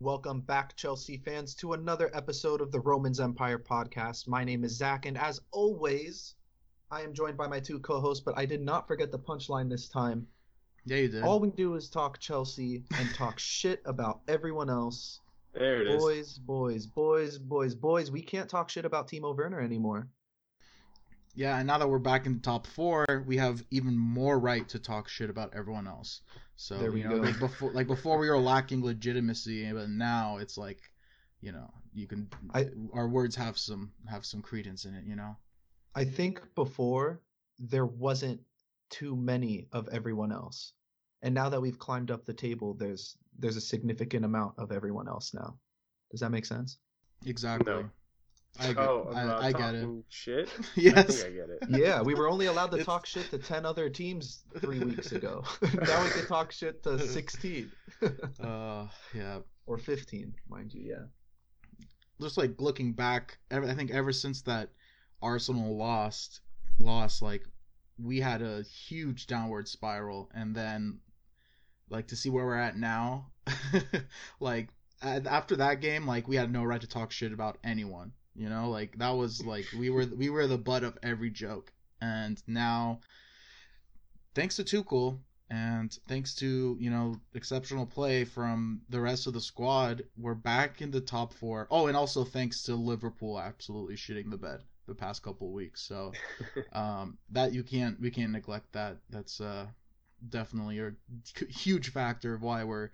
Welcome back, Chelsea fans, to another episode of the Romans Empire podcast. My name is Zach, and as always, I am joined by my two co hosts, but I did not forget the punchline this time. Yeah, you did. All we do is talk Chelsea and talk shit about everyone else. There it is. Boys, boys, boys, boys, boys. We can't talk shit about Timo Werner anymore. Yeah, and now that we're back in the top four, we have even more right to talk shit about everyone else. So There we you know, go. like before, like before we were lacking legitimacy, but now it's like, you know, you can. I- our words have some have some credence in it. You know. I think before there wasn't too many of everyone else. And now that we've climbed up the table, there's there's a significant amount of everyone else now. Does that make sense? Exactly. No. I get, oh, about I, I get it. talking Shit. I Yes. think I get it. Yeah, we were only allowed to It's- talk shit to 10 other teams 3 weeks ago. now we can talk shit to 16 Uh, yeah. or 15, mind you, yeah. just like looking back, ever, I think ever since that Arsenal lost, lost like we had a huge downward spiral, and then like to see where we're at now, like after that game, like we had no right to talk shit about anyone. You know, like that was like we were we were the butt of every joke, and now, thanks to Tuchel, and thanks to you know exceptional play from the rest of the squad, we're back in the top four. Oh, and also thanks to Liverpool absolutely shitting the bed the past couple weeks. So um, that you can't we can't neglect that. That's uh, definitely a huge factor of why we're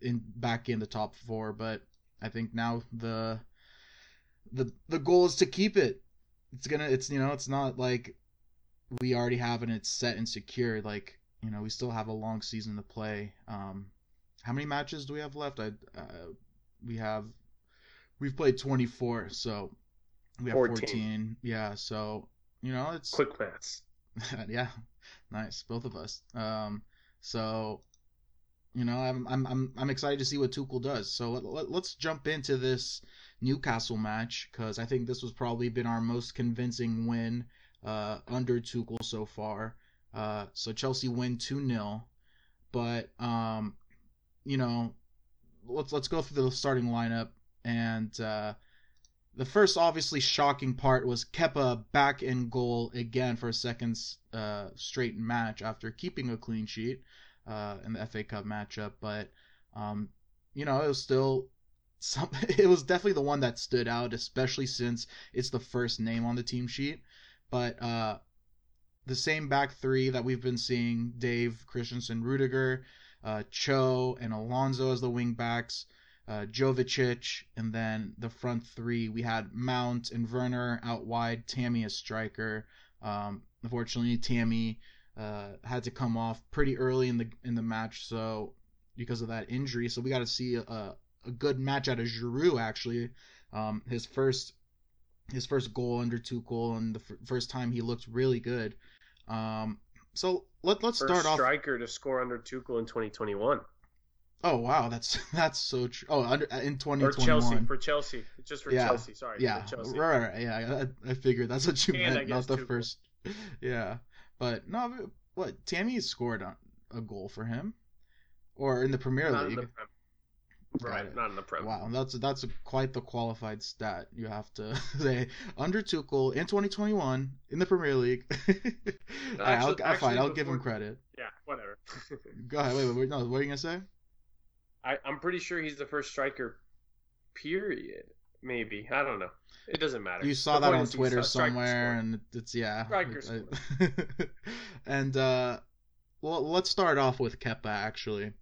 in back in the top four. But I think now the the the goal is to keep it. It's gonna it's you know it's not like we already have and it's set and secure. Like you know we still have a long season to play. Um, how many matches do we have left? I uh, we have we've played 24, so we have 14. 14. Yeah, so you know it's Quick maths. yeah, nice, both of us. Um, so you know I'm I'm I'm I'm excited to see what Tuchel does. So let, let, let's jump into this Newcastle match because I think this was probably been our most convincing win uh, under Tuchel so far. Uh, so Chelsea win two 0 but um, you know, let's let's go through the starting lineup and. Uh, the first obviously shocking part was Kepa back in goal again for a second uh, straight match after keeping a clean sheet uh, in the FA Cup matchup. But um, you know, it was still some. It was definitely the one that stood out, especially since it's the first name on the team sheet. But uh, the same back three that we've been seeing: Dave, Christensen, Rudiger, uh, Cho, and Alonso as the wing backs uh, Jovicic, and then the front three we had Mount and Werner out wide, Tammy as striker. Um, unfortunately, Tammy uh, had to come off pretty early in the in the match, so because of that injury, so we got to see a, a good match out of Giroud actually. Um, his first his first goal under Tuchel, and the f- first time he looked really good. Um, so let let's First start off. striker to score under Tuchel in 2021. Oh wow, that's that's so true. Oh, under in Or 2021. Chelsea. For Chelsea. Just for Yeah. Chelsea. Sorry. yeah, For Chelsea. right, right, yeah. I, I figured that's what you And meant, not the Tuchel. first. Yeah, but no, what Tammy scored a, a goal for him, or in the Premier Not in League. the. Right. Not in the Prem. Wow, that's that's a, quite the qualified stat. You have to say under Tuchel in 2021 in the Premier League. Alright, I'll, Actually- I'll fine. I'll give him credit. Yeah. Whatever. Go ahead. Wait, wait, wait. No, what are you gonna say? I, I'm pretty sure he's the first striker. Period. Maybe. I don't know. It doesn't matter. You saw The that on Twitter somewhere, and it's yeah. And uh, well, let's start off with Kepa actually.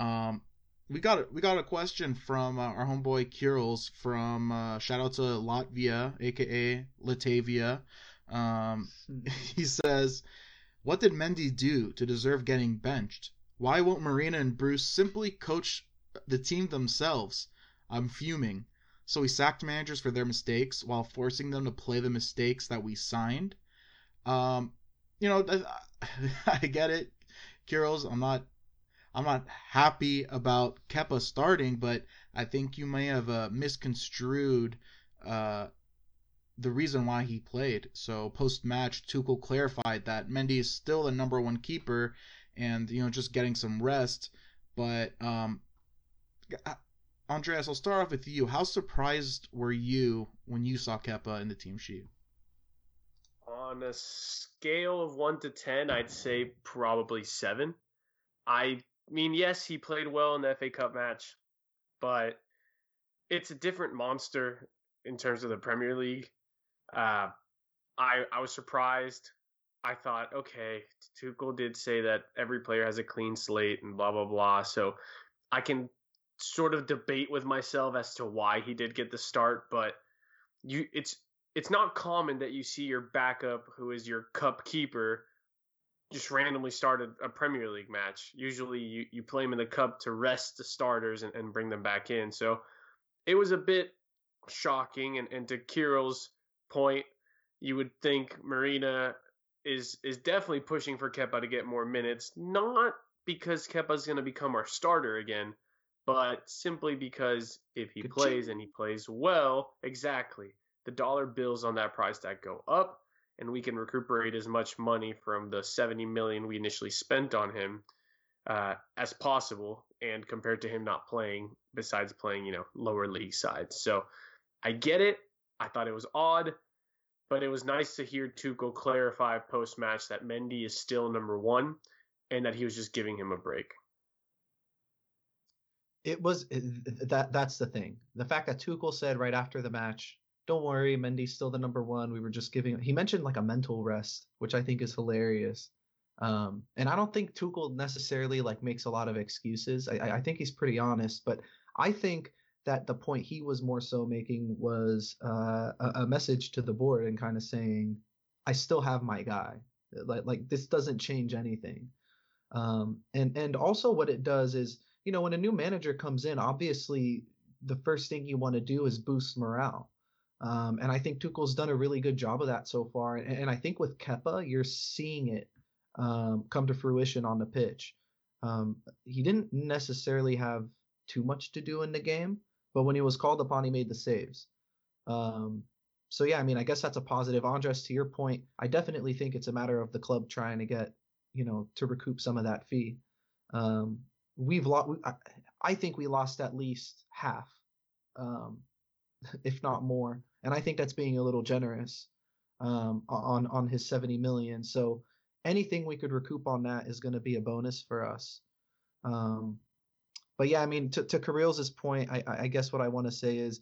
Um, we got a, we got a question from uh, our homeboy Kirils from uh, shout out to Latvia, aka Latavia. Um, he says, "What did Mendy do to deserve getting benched? Why won't Marina and Bruce simply coach the team themselves? I'm fuming." So we sacked managers for their mistakes while forcing them to play the mistakes that we signed. Um, you know, I, I get it, Kiros. I'm not, I'm not happy about Kepa starting, but I think you may have uh, misconstrued uh, the reason why he played. So post match, Tuchel clarified that Mendy is still the number one keeper, and you know just getting some rest. But um, Andreas, I'll start off with you. How surprised were you when you saw Kepa in the team sheet? On a scale of 1 to 10, I'd say probably 7. I mean, yes, he played well in the FA Cup match, but it's a different monster in terms of the Premier League. Uh, I I was surprised. I thought, okay, Tuchel did say that every player has a clean slate and blah blah blah. So I can sort of debate with myself as to why he did get the start, but you it's it's not common that you see your backup who is your cup keeper just randomly start a, a Premier League match. Usually you, you play them in the cup to rest the starters and, and bring them back in. So it was a bit shocking and, and to Kirill's point, you would think Marina is is definitely pushing for Kepa to get more minutes, not because Kepa's going to become our starter again, but simply because if he plays and he plays well, exactly, the dollar bills on that price tag go up, and we can recuperate as much money from the 70 million we initially spent on him uh, as possible. And compared to him not playing, besides playing, you know, lower league sides, so I get it. I thought it was odd, but it was nice to hear Tuchel clarify post match that Mendy is still number one and that he was just giving him a break. It was that that's the thing. The fact that Tuchel said right after the match, "Don't worry, Mendy's still the number one. We were just giving." He mentioned like a mental rest, which I think is hilarious. Um, and I don't think Tuchel necessarily like makes a lot of excuses. I, I think he's pretty honest, but I think that the point he was more so making was uh, a, a message to the board and kind of saying, "I still have my guy. Like like this doesn't change anything." Um, and and also what it does is, you know, when a new manager comes in, obviously the first thing you want to do is boost morale. Um, and I think Tuchel's done a really good job of that so far. And, and I think with Kepa, you're seeing it um, come to fruition on the pitch. Um, he didn't necessarily have too much to do in the game, but when he was called upon, he made the saves. Um, so yeah, I mean, I guess that's a positive. Andres, to your point, I definitely think it's a matter of the club trying to get, you know, to recoup some of that fee. Um, we've lost. I, I think we lost at least half, um, if not more, and I think that's being a little generous um, on on his 70 million. So anything we could recoup on that is going to be a bonus for us. Um, but yeah, I mean, to, to Kirill's point, I, I guess what I want to say is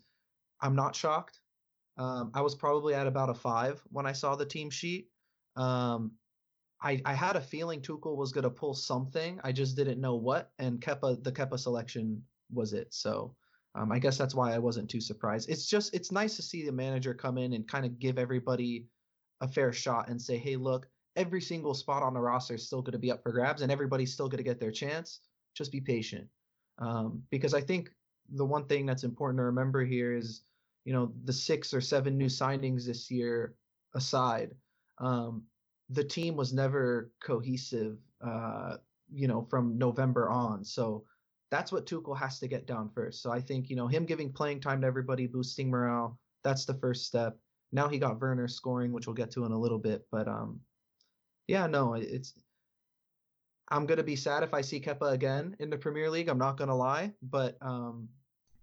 I'm not shocked. Um, I was probably at about a five when I saw the team sheet. Um, I, I had a feeling Tuchel was going to pull something. I just didn't know what, and Kepa, the Kepa selection was it. So um, I guess that's why I wasn't too surprised. It's just it's nice to see the manager come in and kind of give everybody a fair shot and say, hey, look, every single spot on the roster is still going to be up for grabs, and everybody's still going to get their chance. Just be patient. Um, because I think the one thing that's important to remember here is, you know, the six or seven new signings this year aside, um, the team was never cohesive, uh, you know, from November on. So that's what Tuchel has to get down first. So I think, you know, him giving playing time to everybody, boosting morale, that's the first step. Now he got Werner scoring, which we'll get to in a little bit. But um, yeah, no, it's I'm gonna be sad if I see Kepa again in the Premier League. I'm not gonna lie, but um,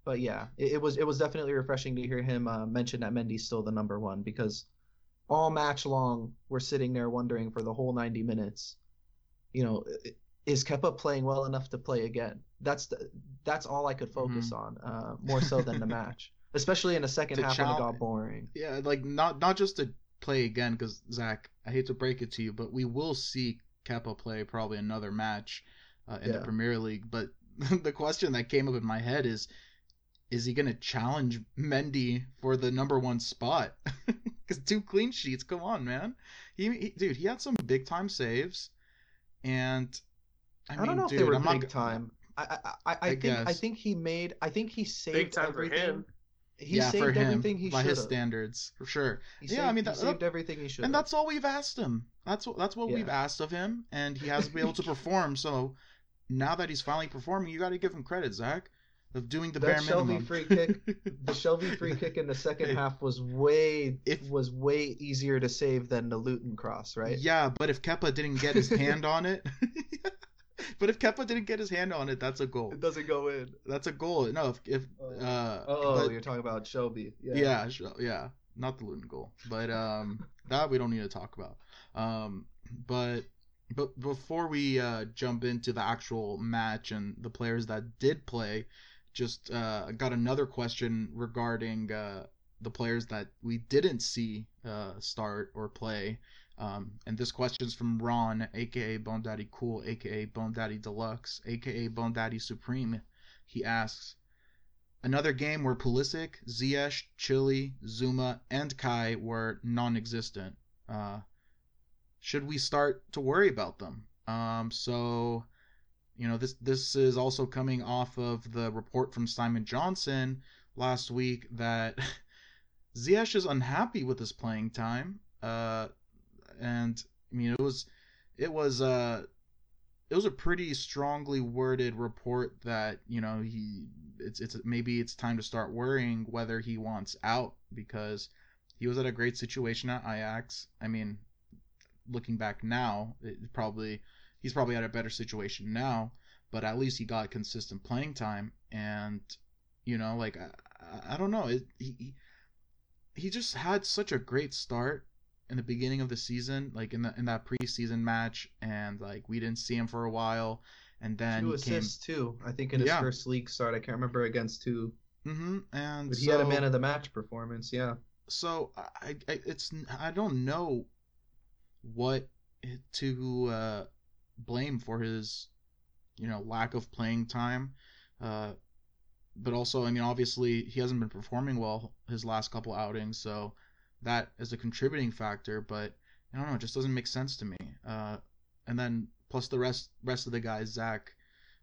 but yeah, it, it was it was definitely refreshing to hear him uh, mention that Mendy's still the number one because all match long we're sitting there wondering for the whole 90 minutes, you know, is Kepa playing well enough to play again? That's the that's all I could focus mm-hmm. on, uh, more so than the match, especially in the second half when it got boring. Yeah, like not not just to play again because Zach, I hate to break it to you, but we will see Kepa play probably another match uh, in yeah. the Premier League. But the question that came up in my head is, is he going to challenge Mendy for the number one spot? Because two clean sheets, come on, man. He, he, dude, he had some big time saves, and I, I mean, don't know dude, if they were I'm big not, time. I I, I, I think guess. I think he made I think he saved big time everything. For him. He yeah, saved everything he by his standards for sure. He yeah, saved, I mean that, he saved everything he should, and that's all we've asked him. That's what that's what yeah. we've asked of him, and he has to be able to perform. So now that he's finally performing, you got to give him credit, Zach, of doing the that bare Shelvey minimum. free kick, the Shelvey free kick in the second half was way if, was way easier to save than the Luton cross, right? Yeah, but if Kepa didn't get his hand on it. but if Kepa didn't get his hand on it, that's a goal. It doesn't go in. That's a goal. No, if, if Oh. uh, Oh, but- you're talking about Shelvey. yeah, Yeah. yeah, yeah, not the Luton goal, but um, that we don't need to talk about. Um, but but before we uh, jump into the actual match and the players that did play, just uh, got another question regarding uh, the players that we didn't see uh, start or play. Um, and this question's from Ron, aka Bone Daddy Cool, aka Bone Daddy Deluxe, aka Bone Daddy Supreme. He asks, Another game where Pulisic, Ziyech, Chile, Zouma, and Kai were non-existent. Uh, should we start to worry about them? Um, so, you know, this this is also coming off of the report from Simon Johnson last week that Ziyech is unhappy with his playing time. Uh, and I mean, it was it was uh it was a pretty strongly worded report that you know he it's it's maybe it's time to start worrying whether he wants out because he was at a great situation at Ajax. I mean, looking back now, it probably he's probably at a better situation now, but at least he got consistent playing time and you know like I, I- don't know it, he- he just had such a great start in the beginning of the season, like in the in that preseason match, and like we didn't see him for a while, and then Two he came. assists too. I think in his Yeah. first league start. I can't remember against who, hmm and but he so, had a man of the match performance. Yeah. so I, I it's I don't know what to uh, blame for his you know lack of playing time, uh, but also I mean obviously he hasn't been performing well his last couple outings, so that is a contributing factor. But I don't know, it just doesn't make sense to me. Uh, and then plus the rest rest of the guys, Zach,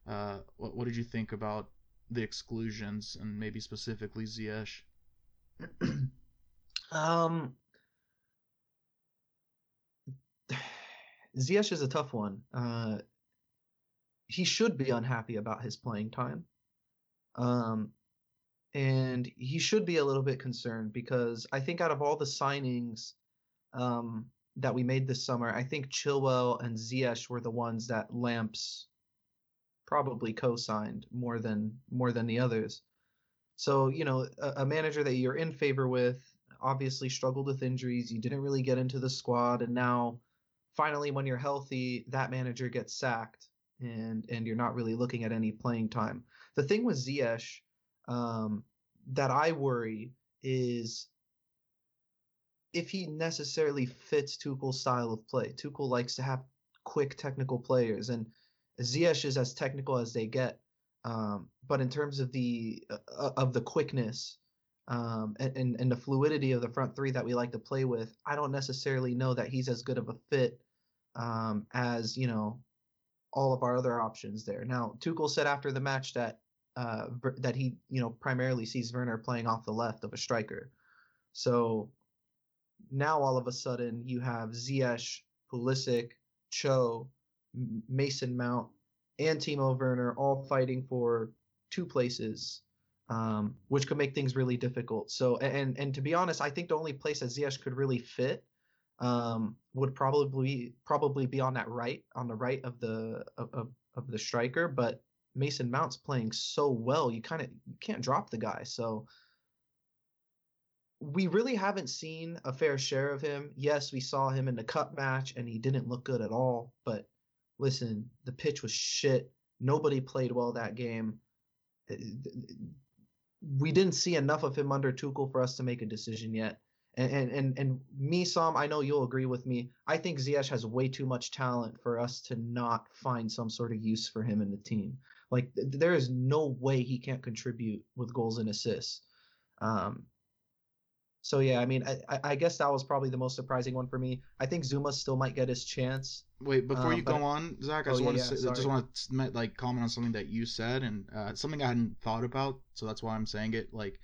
uh, what what did you think about the exclusions and maybe specifically Ziyech? um, Ziyech is a tough one. Uh, he should be unhappy about his playing time. Um, and he should be a little bit concerned because I think out of all the signings um, that we made this summer, I think Chilwell and Ziyech were the ones that Lamps probably co-signed more than more than the others. So you know, a, a manager that you're in favor with obviously struggled with injuries. You didn't really get into the squad, and now finally, when you're healthy, that manager gets sacked, and and you're not really looking at any playing time. The thing with Ziyech um, that I worry is if he necessarily fits Tuchel's style of play. Tuchel likes to have quick technical players, and Ziyech is as technical as they get. Um, but in terms of the uh, of the quickness um, and, and and the fluidity of the front three that we like to play with, I don't necessarily know that he's as good of a fit um, as you know all of our other options there. Now Tuchel said after the match that uh, that he you know primarily sees Werner playing off the left of a striker. So now all of a sudden you have Ziyech, Pulisic, Cho, Mason Mount, and Timo Werner all fighting for two places, um, which could make things really difficult. So and and to be honest, I think the only place that Ziyech could really fit um, would probably probably be on that right on the right of the of, of, of the striker, but Mason Mount's playing so well, you kind of you can't drop the guy. So we really haven't seen a fair share of him. Yes, we saw him in the cup match and he didn't look good at all, but listen, the pitch was shit. Nobody played well that game. Uh, We didn't see enough of him under Tuchel for us to make a decision yet. And and and, and me, Sam, I know you'll agree with me. I think Ziyech has way too much talent for us to not find some sort of use for him in the team. Like th- there is no way he can't contribute with goals and assists. Um, so yeah, I mean, I, I- guess that was probably the most surprising one for me. I think Zouma still might get his chance. Wait, before Um, you but- go on, Zach, I Oh, just want yeah, to say, just want to like comment on something that you said and uh, something I hadn't thought about, so that's why I'm saying it. Like,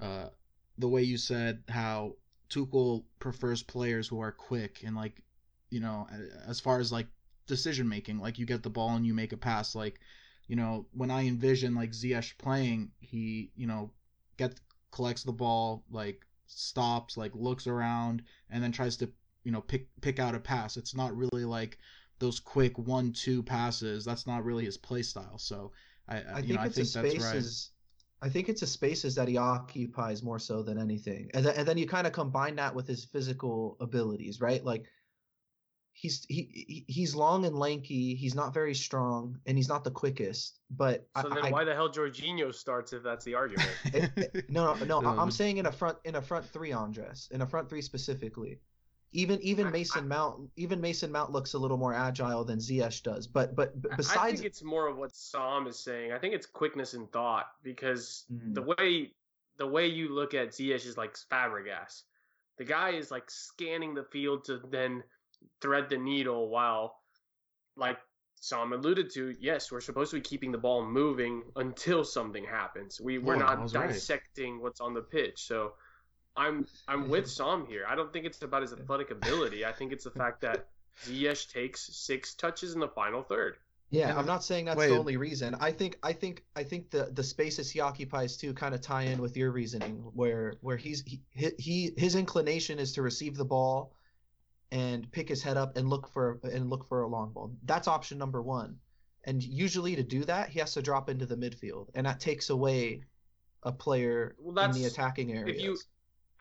uh, the way you said how Tuchel prefers players who are quick and like, you know, as far as like decision making, like you get the ball and you make a pass. Like, you know, when I envision like Ziyech playing, he, you know, gets collects the ball, like stops, like looks around, and then tries to, you know, pick pick out a pass. It's not really like those quick one-two passes. That's not really his play style. So I, I you think know, I it's think the that's right. spaces. I think it's the spaces that he occupies more so than anything, and then, and then you kind of combine that with his physical abilities, right? Like he's he he- he's long and lanky. He's not very strong, and he's not the quickest. But So I, then I, why the hell Jorginho starts if that's the argument? it- it- no, no, no. I- I'm Um, saying in a front in a front three, Andres, in a front three specifically. Even even Mason I- Mount even Mason Mount looks a little more agile than Ziyech does. But but, but I- I besides, think it's more of what Sam is saying. I think it's quickness and thought because Mm. the way the way you look at Ziyech is like Fabregas. The guy is like scanning the field to then thread the needle while, like Sam alluded to, yes, we're supposed to be keeping the ball moving until something happens. We we're Yeah, not that's right. dissecting what's on the pitch. So I'm I'm with Sam here. I don't think it's about his athletic ability. I think it's the fact that Ziyech takes six touches in the final third. Yeah, I'm not saying that's wait. the only reason. I think I think I think the the spaces he occupies too kind of tie in with your reasoning where where he's he, he his inclination is to receive the ball and pick his head up and look for and look for a long ball. That's option number 1. And usually to do that, he has to drop into the midfield and that takes away a player Well, in the attacking areas. if you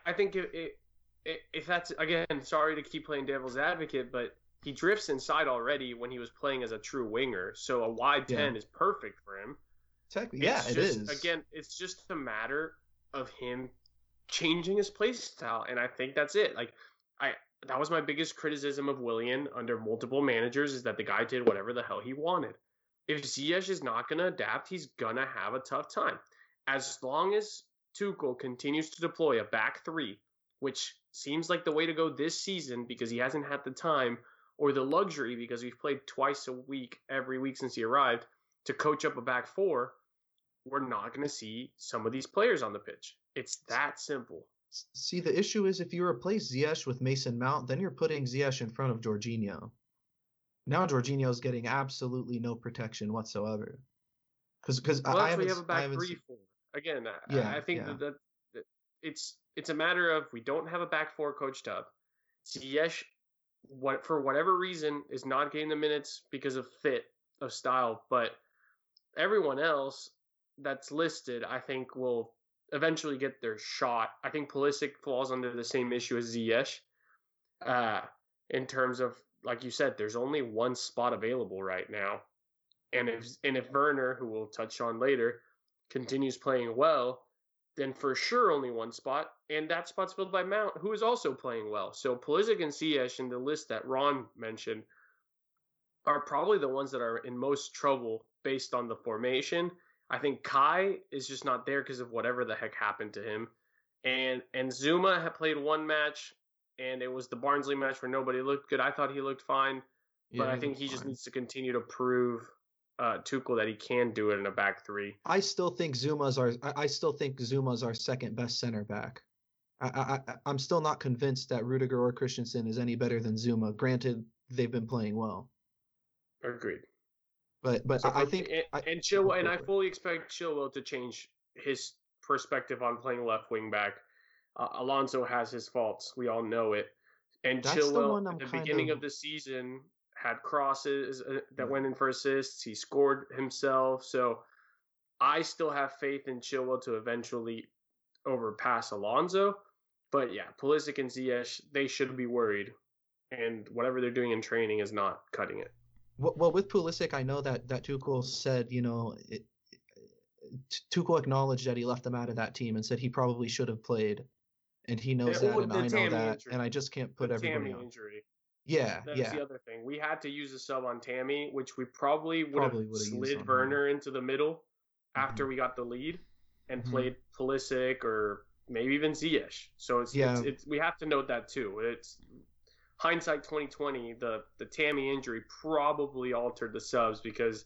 I think if, if if that's again, sorry to keep playing devil's advocate, but he drifts inside already when he was playing as a true winger. So a wide Yeah. ten is perfect for him. Technically, yeah, just, is. Again, it's just a matter of him changing his play style, and I think that's it. Like I, that was my biggest criticism of Willian under multiple managers is that the guy did whatever the hell he wanted. If Ziyech is not going to adapt, he's gonna have a tough time. As long as Tuchel continues to deploy a back three, which seems like the way to go this season because he hasn't had the time or the luxury because we've played twice a week every week since he arrived to coach up a back four, we're not going to see some of these players on the pitch. It's that simple. See, the issue is if you replace Ziyech with Mason Mount, then you're putting Ziyech in front of Jorginho. Now Jorginho's getting absolutely no protection whatsoever. Because because Well, I haven't have a I back three seen- for. Again, I- Yeah, I think yeah. that, that, that it's it's a matter of we don't have a back four coached up. Ziyech, what for whatever reason, is not getting the minutes because of fit of style, but everyone else that's listed, I think, will eventually get their shot. I think Pulisic falls under the same issue as Ziyech, uh, in terms of like you said, there's only one spot available right now, and if and if Werner, who we'll touch on later, continues playing well, then for sure only one spot, and that spot's filled by Mount, who is also playing well. So Pulisic and Ziyech in the list that Ron mentioned are probably the ones that are in most trouble based on the formation. I think Kai is just not there because of whatever the heck happened to him, and and Zouma had played one match, and it was the Barnsley match where nobody looked good. I thought he looked fine, but Yeah, I think he looked just fine. needs to continue to prove uh, Tuchel that he can do it in a back three. I still think Zouma's our I, I still think Zouma's our second best center back. I, I I- I'm still not convinced that Rudiger or Christensen is any better than Zouma. Granted, they've been playing well, Agreed. But but So I, I think and, I, and Chilwell, and I fully expect Chilwell to change his perspective on playing left wing back. Uh, Alonso has his faults, we all know it. And That's the Chilwell one at the beginning of- of the season had crosses uh, that Yeah. went in for assists. He scored himself, so I still have faith in Chilwell to eventually overpass Alonso. But yeah, Pulisic and Ziyech, they should be worried, and whatever they're doing in training is not cutting it. Well, with Pulisic, I know that that Tuchel said, you know, it, Tuchel acknowledged that he left him out of that team and said he probably should have played, and he knows Yeah, that, well, and I know Tammy that, injury. and I just can't put the everybody Tammy on. injury. Yeah, That's yeah, the other thing. We had to use a sub on Tammy, which we probably would Probably have slid. Werner into the middle after Mhm. we got the lead and Mhm. played Pulisic or maybe even Ziyech. So it's, Yeah. it's, it's we have to note that too. It's hindsight 2020. The the Tammy injury probably altered the subs because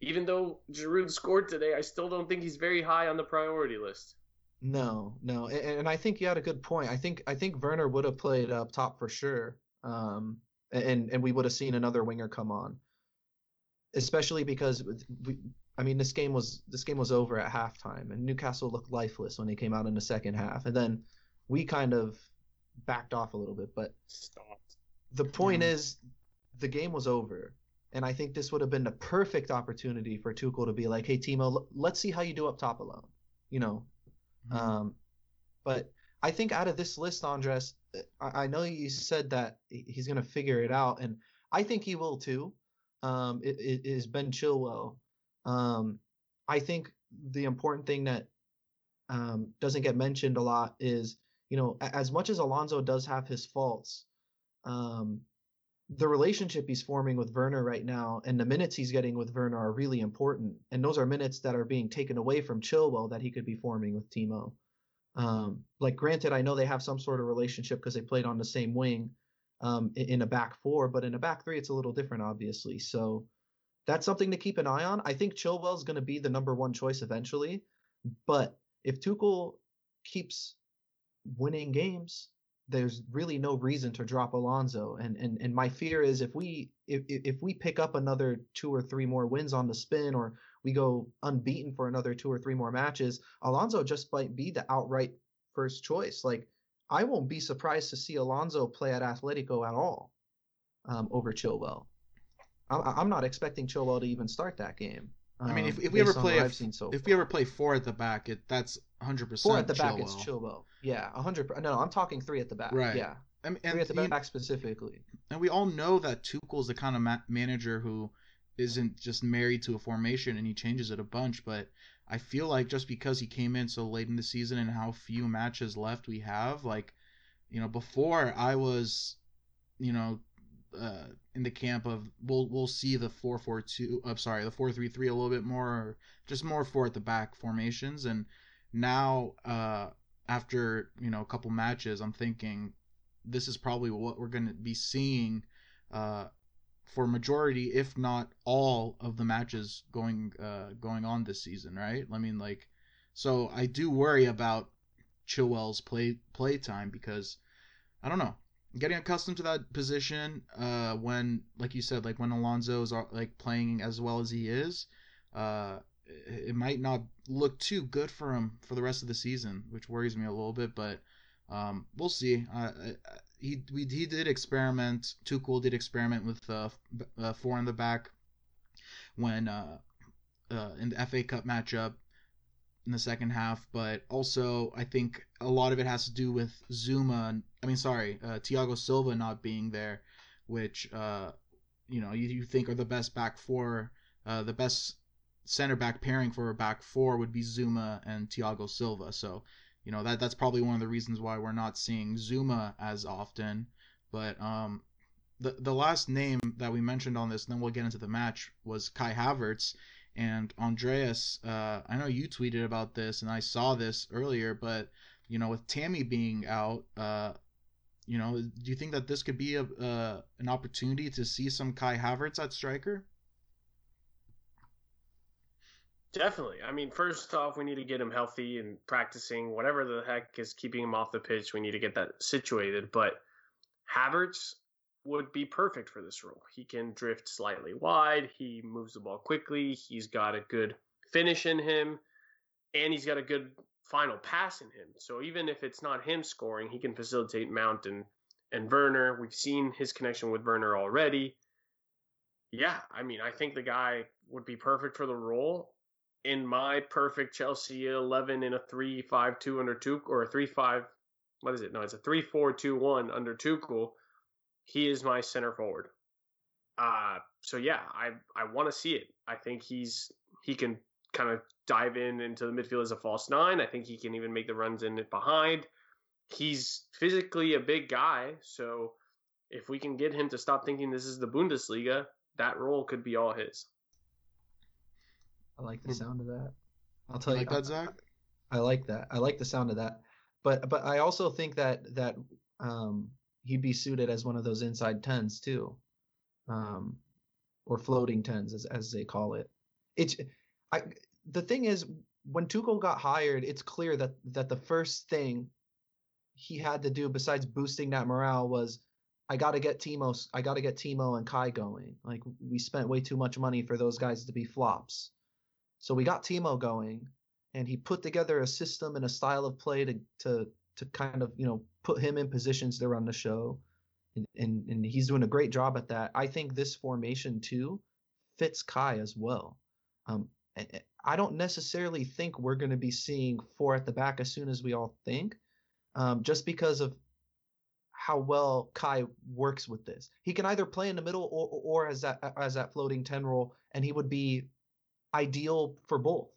even though Giroud scored today, I still don't think he's very high on the priority list. No, no, and, and I think you had a good point. I think I think Werner would have played up top for sure, um, and and we would have seen another winger come on, especially because we, I mean, this game was this game was over at halftime, and Newcastle looked lifeless when they came out in the second half, and then we kind of backed off a little bit. But Stopped. the point Yeah. is, the game was over. And I think this would have been the perfect opportunity for Tuchel to be like, "Hey, Timo, let's see how you do up top alone." You know, mm-hmm. um, but I think out of this list, Andres, I, I know you said that he's going to figure it out, and I think he will too. Um, it, it is Ben Chilwell. Um, I think the important thing that um, doesn't get mentioned a lot is, you know, as much as Alonso does have his faults, um, the relationship he's forming with Werner right now and the minutes he's getting with Werner are really important. And those are minutes that are being taken away from Chilwell that he could be forming with Timo. Um, like, granted, I know they have some sort of relationship because they played on the same wing um, in, a back four, but in a back three, it's a little different, obviously. So that's something to keep an eye on. I think Chilwell's going to be the number one choice eventually, but if Tuchel keeps winning games, there's really no reason to drop Alonso. And and and my fear is if we if if we pick up another two or three more wins on the spin, or we go unbeaten for another two or three more matches, Alonso just might be the outright first choice. Like I won't be surprised to see Alonso play at Atletico at all um, over Chilwell. I'm, I'm not expecting Chilwell to even start that game. I mean, if, um, if we ever play if, so if we ever play four at the back, it that's 100 percent. Four at the Chilwell. back, it's Chilwell. Yeah, 100. No, I'm talking three at the back. Right. Yeah. I mean, three at the back specifically. And we all know that Tuchel's the kind of ma- manager who isn't just married to a formation and he changes it a bunch. But I feel like just because he came in so late in the season and how few matches left we have, like, you know, before I was, you know, uh, in the camp of we'll we'll see the four four two. I'm sorry, the four three three a little bit more, just more four at the back formations. And now, uh, after you know a couple matches, I'm thinking this is probably what we're going to be seeing uh, for majority, if not all, of the matches going uh, going on this season. Right? I mean, like, so I do worry about Chilwell's play play time because I don't know getting accustomed to that position uh, when, like you said, like when Alonso's like playing as well as he is, uh, it might not look too good for him for the rest of the season, which worries me a little bit. But um, we'll see. Uh, he we, he did experiment. Tuchel did experiment with uh, uh, four in the back when uh, uh, in the FA Cup matchup in the second half, but also I think a lot of it has to do with Zouma. I mean, sorry, uh, Thiago Silva not being there, which uh, you know you, you think are the best back four, uh, the best center back pairing for a back four would be Zouma and Thiago Silva. So you know that that's probably one of the reasons why we're not seeing Zouma as often. But um, the the last name that we mentioned on this, and then we'll get into the match, was Kai Havertz and Andreas, uh, I know you tweeted about this, and I saw this earlier, but you know, with Tammy being out, uh, you know, do you think that this could be a uh, an opportunity to see some Kai Havertz at striker? Definitely. I mean, first off, we need to get him healthy and practicing. Whatever the heck is keeping him off the pitch, we need to get that situated. But Havertz, would be perfect for this role. He can drift slightly wide, he moves the ball quickly, he's got a good finish in him, and he's got a good final pass in him. So even if it's not him scoring, he can facilitate Mount and, and Werner. We've seen his connection with Werner already. Yeah, I mean, I think the guy would be perfect for the role. In my perfect Chelsea 11 in a 3 5 2 under Tuchel, or a 3 5, what is it? No, it's a 3 4 2 1 under Tuchel he is my center forward. Uh, so yeah, I I want to see it. I think he's he can kind of dive in into the midfield as a false nine. I think he can even make the runs in it behind. He's physically a big guy, so if we can get him to stop thinking this is the Bundesliga, that role could be all his. I like the sound of that. I'll tell you. Like that, Zach? I like that. I like the sound of that. But but I also think that that um, he'd be suited as one of those inside tens too, um, or floating tens as as they call it. It's I the thing is when Tuchel got hired, it's clear that that the first thing he had to do besides boosting that morale was I got to get Timo I got to get Timo and Kai going. Like we spent way too much money for those guys to be flops. So we got Timo going and he put together a system and a style of play to to to kind of, you know, put him in positions to run the show. and, and and he's doing a great job at that. I think this formation too fits Kai as well. Um, I don't necessarily think we're going to be seeing four at the back as soon as we all think, um, just because of how well Kai works with this. He can either play in the middle or, or as that as that floating ten role, and he would be ideal for both.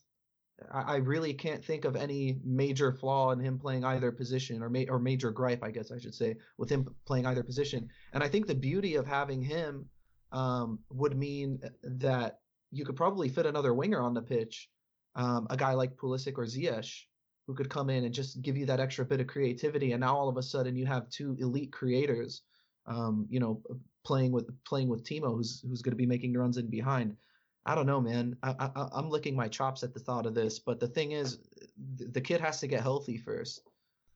I, really can't think of any major flaw in him playing either position, or ma- or major gripe, I guess I should say, with him playing either position. And I think the beauty of having him um, would mean that you could probably fit another winger on the pitch, um, a guy like Pulisic or Ziyech, who could come in and just give you that extra bit of creativity. And now all of a sudden you have two elite creators, um, you know, playing with playing with Timo, who's who's going to be making runs in behind. I don't know, man. I, I I'm licking my chops at the thought of this, but the thing is, the kid has to get healthy 1st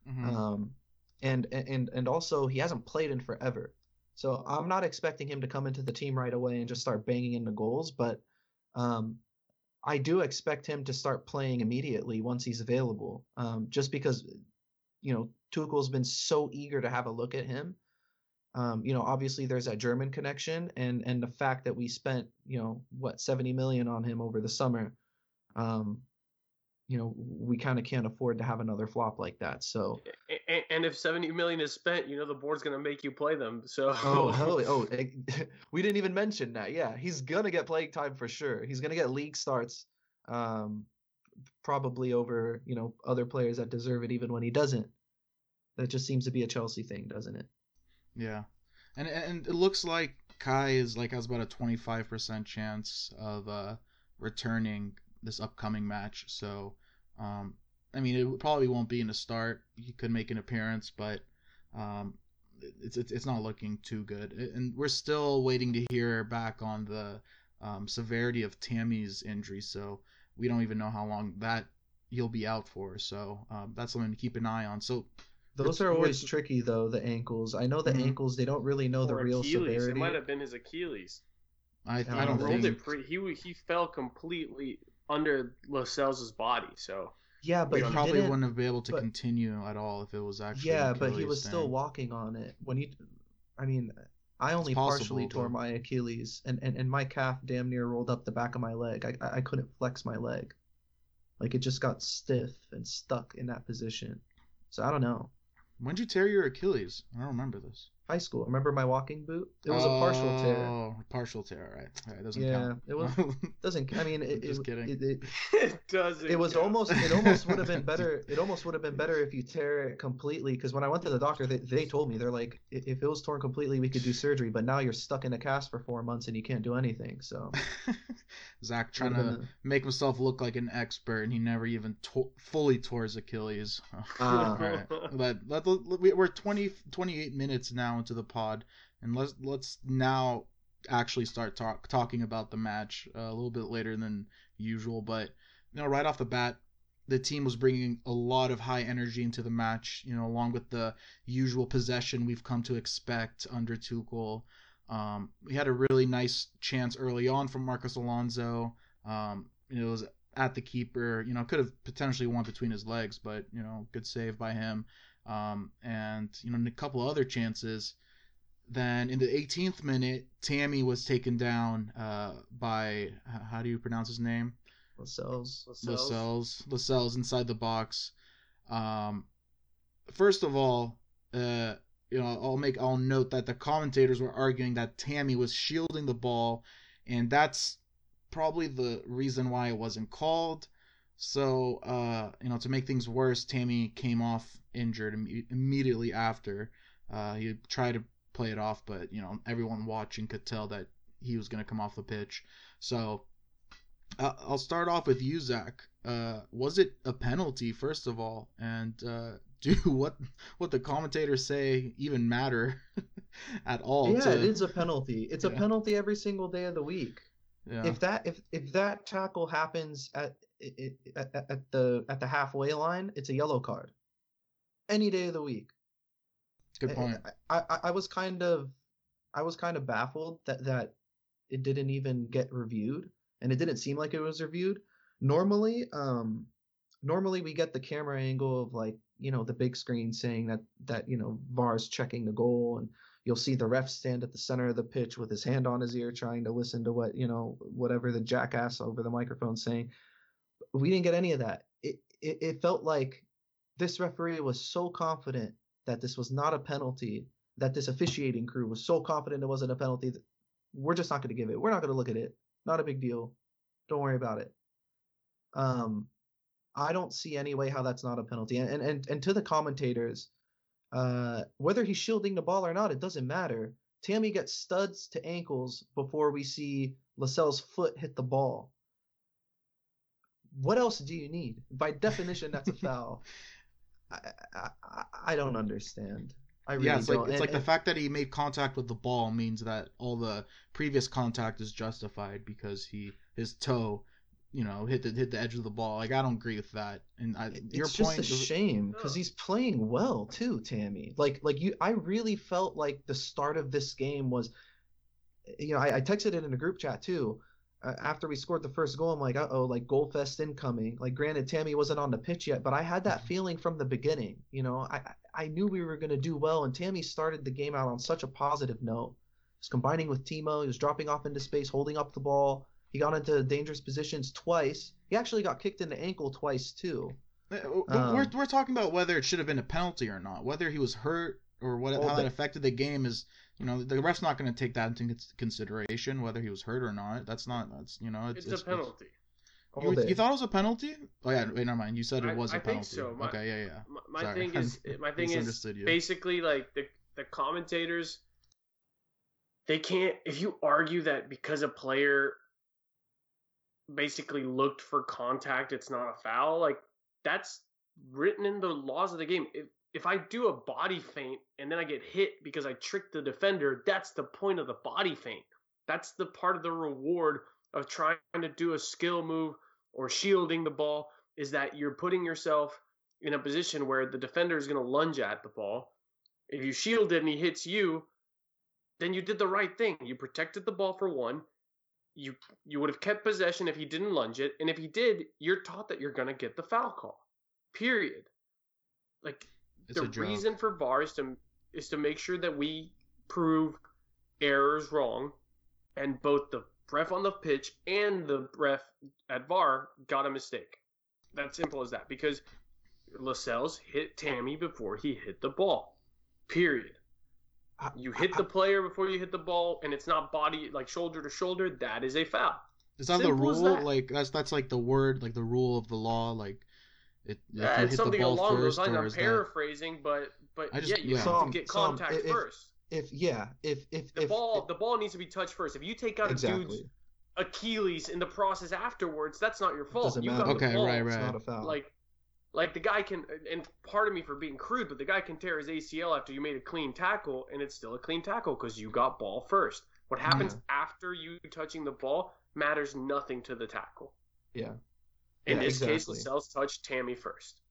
mm-hmm. um, and and and also he hasn't played in forever. So I'm not expecting him to come into the team right away and just start banging in the goals, but um, I do expect him to start playing immediately once he's available. Um, just because, you know, Tuchel's been so eager to have a look at him. Um, you know, obviously there's that German connection, and and the fact that we spent, you know, what 70 million on him over the summer. Um, you know we kind of can't afford to have another flop like that so and, and, if 70 million is spent you know the board's going to make you play them so oh hell oh we didn't even mention that yeah he's going to get playing time for sure he's going to get league starts um probably over you know other players that deserve it even when he doesn't that just seems to be a chelsea thing doesn't it yeah and and it looks like kai is like has about a 25% chance of uh returning this upcoming match. So, um, I mean, it probably won't be in the start. He could make an appearance, but um, it's, it's it's not looking too good. And we're still waiting to hear back on the um, severity of Tammy's injury. So we don't even know how long that he'll be out for. So um, that's something to keep an eye on. So those are always tricky though. The ankles. I know the mm-hmm. ankles. They don't really know or the real Achilles. severity. It might have been his Achilles. I, I don't think it pretty, he he fell completely under Lascelles' body, so yeah, but he probably wouldn't have been able to but, continue at all if it was actually. Yeah, but he was thing. still walking on it when he. I mean, I only possible, partially tore my Achilles, and, and and my calf damn near rolled up the back of my leg. I I couldn't flex my leg, like it just got stiff and stuck in that position. So I don't know. When'd you tear your Achilles? I don't remember this high school. Remember my walking boot? It was oh, a partial tear. Oh, partial tear, right? Right, doesn't yeah, count. it was doesn't. I mean, it, just it, kidding. It, it, it doesn't. It was count. almost. It almost would have been better. It almost would have been better if you tear it completely. Because when I went to the doctor, they, they told me they're like, if it was torn completely, we could do surgery. But now you're stuck in a cast for four months and you can't do anything. So. Zach trying to make himself look like an expert, and he never even to- fully tore his Achilles. Uh, right. but let, let, we're 20, 28 minutes now into the pod, and let's let's now actually start talk, talking about the match uh, a little bit later than usual. But you know, right off the bat, the team was bringing a lot of high energy into the match. You know, along with the usual possession we've come to expect under Tuchel. Um, we had a really nice chance early on from Marcos Alonso. Um, it was at the keeper. You know, could have potentially won between his legs, but you know, good save by him. Um, and you know, a couple other chances. Then in the 18th minute, Tammy was taken down uh, by how do you pronounce his name? Lascelles. Lascelles. Lascelles inside the box. Um, first of all, uh, you know, I'll make I'll note that the commentators were arguing that Tammy was shielding the ball, and that's probably the reason why it wasn't called. So, uh, you know, to make things worse, Tammy came off injured Im- immediately after. Uh, he tried to play it off, but you know, everyone watching could tell that he was going to come off the pitch. So, uh, I'll start off with you, Zach. Uh, was it a penalty first of all? And uh, do what what the commentators say even matter at all? Yeah, to... it is a penalty. It's yeah. a penalty every single day of the week. Yeah. If that if if that tackle happens at, at at the at the halfway line, it's a yellow card. Any day of the week. Good point. I, I, I was kind of I was kind of baffled that that it didn't even get reviewed and it didn't seem like it was reviewed. Normally, um normally we get the camera angle of like, you know, the big screen saying that that, you know, VAR's checking the goal and You'll see the ref stand at the center of the pitch with his hand on his ear, trying to listen to what you know, whatever the jackass over the microphone saying. We didn't get any of that. It, it it felt like this referee was so confident that this was not a penalty, that this officiating crew was so confident it wasn't a penalty. That we're just not going to give it. We're not going to look at it. Not a big deal. Don't worry about it. Um, I don't see any way how that's not a penalty. And and and to the commentators, uh, whether he's shielding the ball or not, it doesn't matter. Tammy gets studs to ankles before we see Lascelles' foot hit the ball. What else do you need? By definition, that's a foul. I, I, I don't understand. I really yeah, it's don't. like it's And- like the fact that he made contact with the ball means that all the previous contact is justified because he his toe, you know, hit the hit the edge of the ball. Like I don't agree with that. And I, It- your it's point, just a is- shame oh. because he's playing well too, Tammy. Like like you, I really felt like the start of this game was, you know, I, I texted it in a group chat too. After we scored the first goal, I'm like, uh oh, like goal fest incoming. Like, granted, Tammy wasn't on the pitch yet, but I had that feeling from the beginning. You know, I I- knew we were gonna do well, and Tammy started the game out on such a positive note. He was combining with Timo. He was dropping off into space, holding up the ball. He got into dangerous positions twice. He actually got kicked in the ankle twice too. Uh, we're, Um, we're talking about whether it should have been a penalty or not. Whether he was hurt or what Well, how that affected the game is, you know, the ref's not going to take that into consideration. Whether he was hurt or not, that's not that's you know it's, It's, a penalty. You, you thought it was a penalty? Oh yeah, wait, never mind. You said it I- was a I think penalty. so. My- okay, yeah, yeah. My, my thing is, my thing is you. basically like the the commentators. They can't if you argue that because a player basically looked for contact, it's not a foul. Like that's written in the laws of the game. If if I do a body feint and then I get hit because I tricked the defender, that's the point of the body feint. That's the part of the reward of trying to do a skill move or shielding the ball is that you're putting yourself in a position where the defender is going to lunge at the ball. If you shield it and he hits you, then you did the right thing. You protected the ball for one. You you would have kept possession if he didn't lunge it, and if he did, you're taught that you're going to get the foul call. Period. Like It's the a reason for VAR is to is to make sure that we prove errors wrong, and both the ref on the pitch and the ref at VAR got a mistake. That's simple as that. Because Lascelles hit Tammy before he hit the ball. Period. You hit the player before you hit the ball, and it's not body like shoulder to shoulder. That is a foul. Is that the Simple as rule? that. Like that's that's like the word, like the rule of the law. Like it, Yeah, it's hit the something ball along those first, lines. I'm is that? paraphrasing, but but I just- yeah, you yeah. have Some- to get some- contact if- first. if yeah, if if The if ball, if- the ball needs to be touched first. If you take out a dude's Achilles in the process afterwards, that's not your fault. you matter. got the Okay, ball. right, It's not a foul. Like, like the guy can, and pardon me for being crude, but the guy can tear his ACL after you made a clean tackle, and it's still a clean tackle because you got ball first. What happens after you touching the ball matters nothing to the tackle. yeah, In Yeah, this exactly. case, Lascelles touched Tammy first.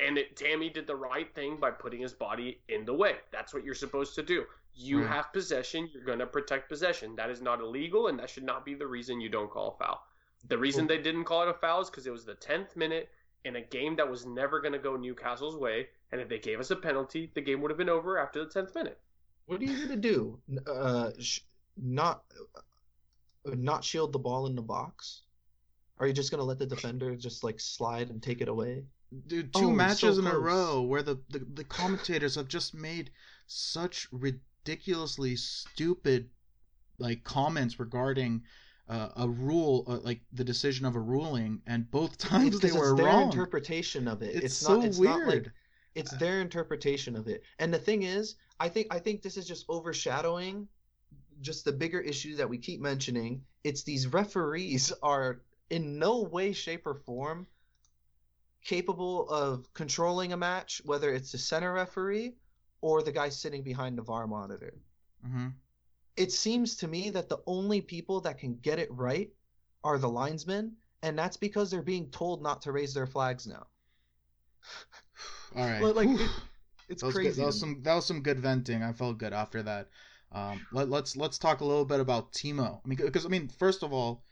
And it, Tammy did the right thing by putting his body in the way. That's what you're supposed to do. You Right. have possession. You're going to protect possession. That is not illegal, and that should not be the reason you don't call a foul. The reason they didn't call it a foul is because it was the 10th minute in a game that was never going to go Newcastle's way. And if they gave us a penalty, the game would have been over after the 10th minute. what are you gonna do? Uh, sh- not uh, not shield the ball in the box? Are you just gonna let the defender just like slide and take it away? Dude, Oh, two so matches in a row where the, the the commentators have just made such ridiculously stupid like comments regarding uh, a rule, uh, like the decision of a ruling, and both times they they 'cause were it's their wrong. interpretation of it. It's, It's, so not. It's weird. not like it's their interpretation of it. And the thing is, I think I think this is just overshadowing just the bigger issue that we keep mentioning. It's these referees are in no way, shape, or form capable of controlling a match, whether it's the center referee or the guy sitting behind the VAR monitor. hmm It seems to me that the only people that can get it right are the linesmen, and that's because they're being told not to raise their flags now. All right. Like, it- it's that crazy. Good. That was some that was some good venting. I felt good after that. Um, let, let's let's talk a little bit about Timo. I mean, because I mean, first of all,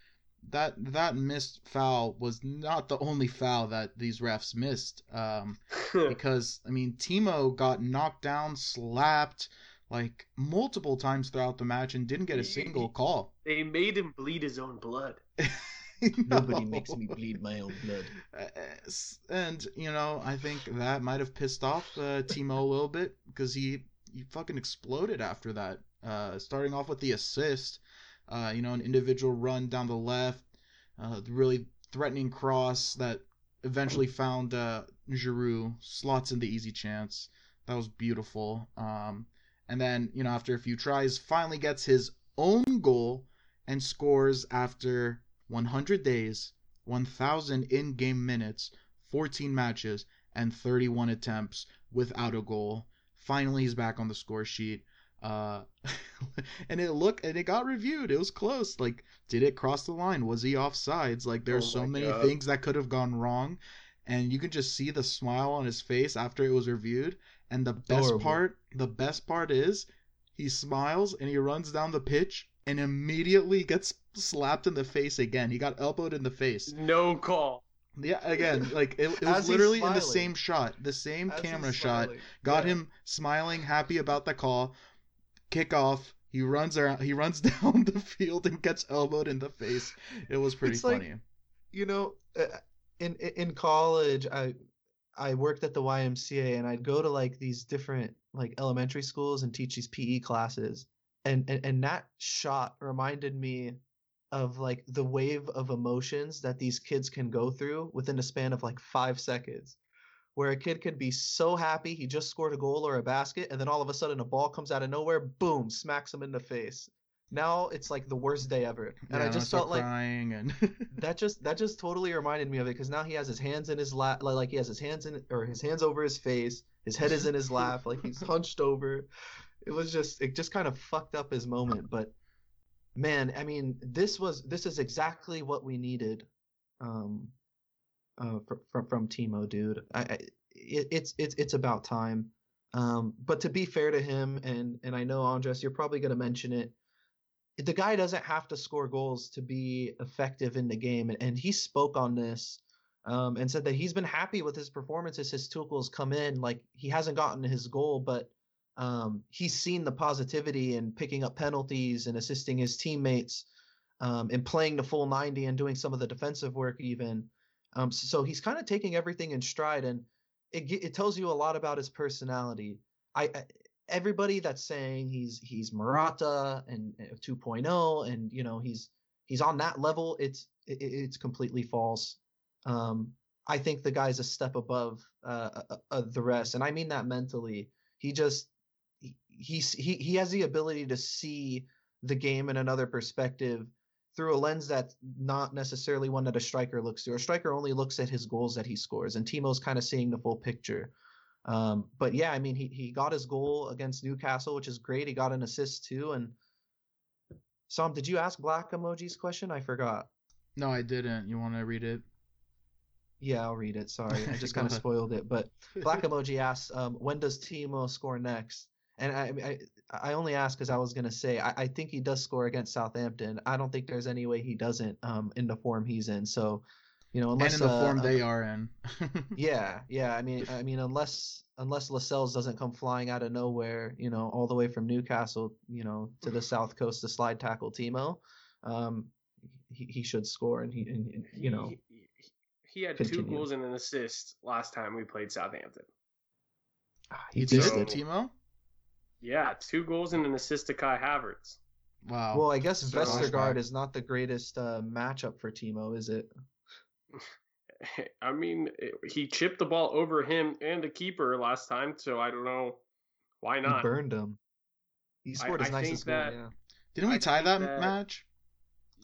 that that missed foul was not the only foul that these refs missed. Um, because I mean, Timo got knocked down, slapped, like multiple times throughout the match and didn't get a single call. They made him bleed his own blood. Nobody makes me bleed my own blood. Uh, And you know, I think that might have pissed off uh, Timo a little bit because he he fucking exploded after that. Uh, starting off with the assist, uh, you know, an individual run down the left, uh, really threatening cross that eventually found uh, Giroud slots in the easy chance. That was beautiful. Um, and then you know, after a few tries, finally gets his own goal and scores after 100 days, 1,000 in game minutes, 14 matches, and 31 attempts without a goal. Finally, he's back on the score sheet. Uh, and it looked and it got reviewed. It was close. Like, did it cross the line? Was he offsides? Like, there's Oh so many God. things that could have gone wrong, and you can just see the smile on his face after it was reviewed. And the best Adorable. part, the best part is, he smiles and he runs down the pitch and immediately gets slapped in the face again. He got elbowed in the face. No call. Yeah, again, like it, it was literally in the same shot, the same As camera shot. Got Yeah. him smiling, happy about the call. Kick off. He runs around. He runs down the field and gets elbowed in the face. It was pretty It's like- funny. you know uh, in in in college i i worked at the ymca and i'd go to like these different like elementary schools and teach these pe classes and and, and that shot reminded me of like the wave of emotions that these kids can go through within a span of like five seconds where a kid could be so happy he just scored a goal or a basket and then all of a sudden a ball comes out of nowhere boom smacks him in the face. Now it's like the worst day ever. And Yeah, i just felt like crying and that just that just totally reminded me of it because now he has his hands in his lap like he has his hands in or his hands over his face his head is in his lap like he's hunched over. It was just it just kind of fucked up his moment but man i mean this was this is exactly what we needed um uh from from, timo dude i, I it, it's it's it's about time um but to be fair to him and and i know andres you're probably going to mention it the guy doesn't have to score goals to be effective in the game, and, and he spoke on this um, and said that he's been happy with his performances. His Tuchel's come in like he hasn't gotten his goal, but um, he's seen the positivity in picking up penalties and assisting his teammates um, and playing the full 90 and doing some of the defensive work even. Um, so he's kind of taking everything in stride, and it it tells you a lot about his personality. I, I everybody that's saying he's he's Morata and uh, 2.0 and you know he's he's on that level it's it, it's completely false. Um, I think the guy's a step above uh, uh, uh, the rest, and I mean that mentally. He just he, he he has the ability to see the game in another perspective through a lens that's not necessarily one that a striker looks through. A striker only looks at his goals that he scores, and Timo's kind of seeing the full picture. Um, but yeah, I mean, he he got his goal against Newcastle, which is great. He got an assist too. And Sam, did you ask Black Emoji's question? I forgot. no, I didn't. You want to read it? Yeah, I'll read it. Sorry, I just kind of spoiled it. But Black Emoji asks, um, when does Timo score next? And I I, I only ask because I was gonna say I, I think he does score against Southampton. I don't think there's any way he doesn't um, in the form he's in. So, you know, unless and in the uh, form they are in. Yeah, yeah. I mean, I mean, unless unless Lascelles doesn't come flying out of nowhere, you know, all the way from Newcastle, you know, to the south coast to slide tackle Timo, um, he, he should score, and he, and, and, you know, he, he- he had two goals and an assist last time we played Southampton. ah, he he did, So- Timo. Yeah, two goals and an assist to Kai Havertz. Wow. Well, I guess So- Vestergaard is not the greatest uh, matchup for Timo, is it? I mean, it- he chipped the ball over him and the keeper last time, so I don't know why He not. burned him. He scored I his think nicest goal. that- Yeah. Didn't we I tie that, that- match?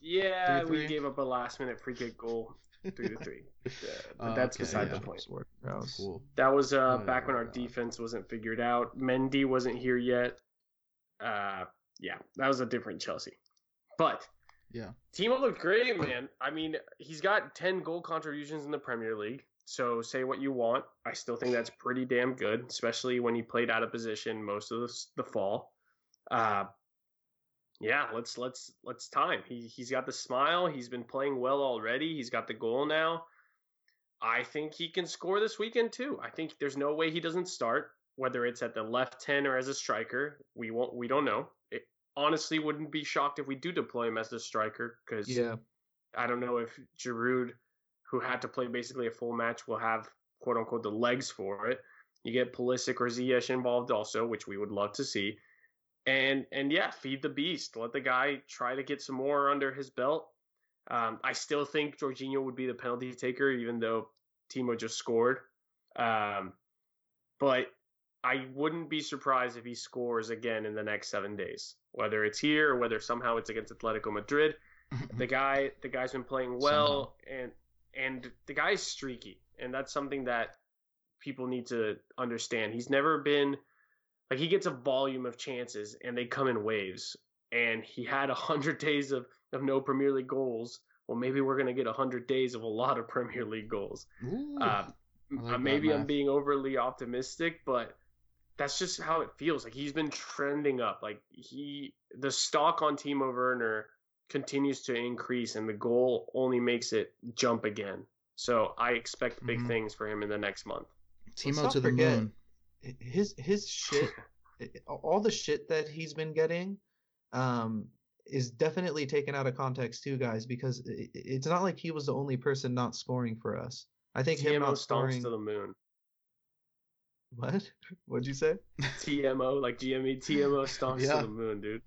Yeah, Three, we gave up a last minute free kick goal, three to three. Yeah, but that's okay, beside yeah. the point. Gross. Cool. That was uh, Oh, back when our God. defense wasn't figured out. Mendy wasn't here yet. Uh, yeah, that was a different Chelsea. But Yeah. Timo looked great, man. I mean, he's got 10 goal contributions in the Premier League. So say what you want. I still think that's pretty damn good, especially when he played out of position most of the, the fall. Uh, yeah, let's let's let's time. He he's got the smile. He's been playing well already. He's got the goal now. I think he can score this weekend too. I think there's no way he doesn't start. whether it's at the left 10 or as a striker. We won't we don't know. It honestly wouldn't be shocked if we do deploy him as a striker cuz Yeah. I don't know if Giroud who had to play basically a full match will have quote unquote the legs for it. You get Pulisic or Ziyech involved also, which we would love to see. And and yeah, feed the beast. Let the guy try to get some more under his belt. Um, I still think Jorginho would be the penalty taker, even though Timo just scored. Um, but I wouldn't be surprised if he scores again in the next seven days, whether it's here or whether somehow it's against Atletico Madrid. The guy, the guy's been playing well, and and the guy's streaky, and that's something that people need to understand. He's never been like he gets a volume of chances, and they come in waves. And he had a hundred days of of no Premier League goals. Well, maybe we're gonna get a hundred days of a lot of Premier League goals. Ooh, Uh, like maybe I'm being overly optimistic, but that's just how it feels. Like he's been trending up. Like he, the stock on Timo Werner continues to increase, and the goal only makes it jump again. So I expect big Mhm. things for him in the next month. Timo not to the forget- moon. His his shit, all the shit that he's been getting, um, is definitely taken out of context too, guys. Because i- i- it's not like he was the only person not scoring for us. I think him TMO not stomps scoring. to the moon. What? What'd you say? TMO, like GME, TMO stomps Yeah. to the moon, dude.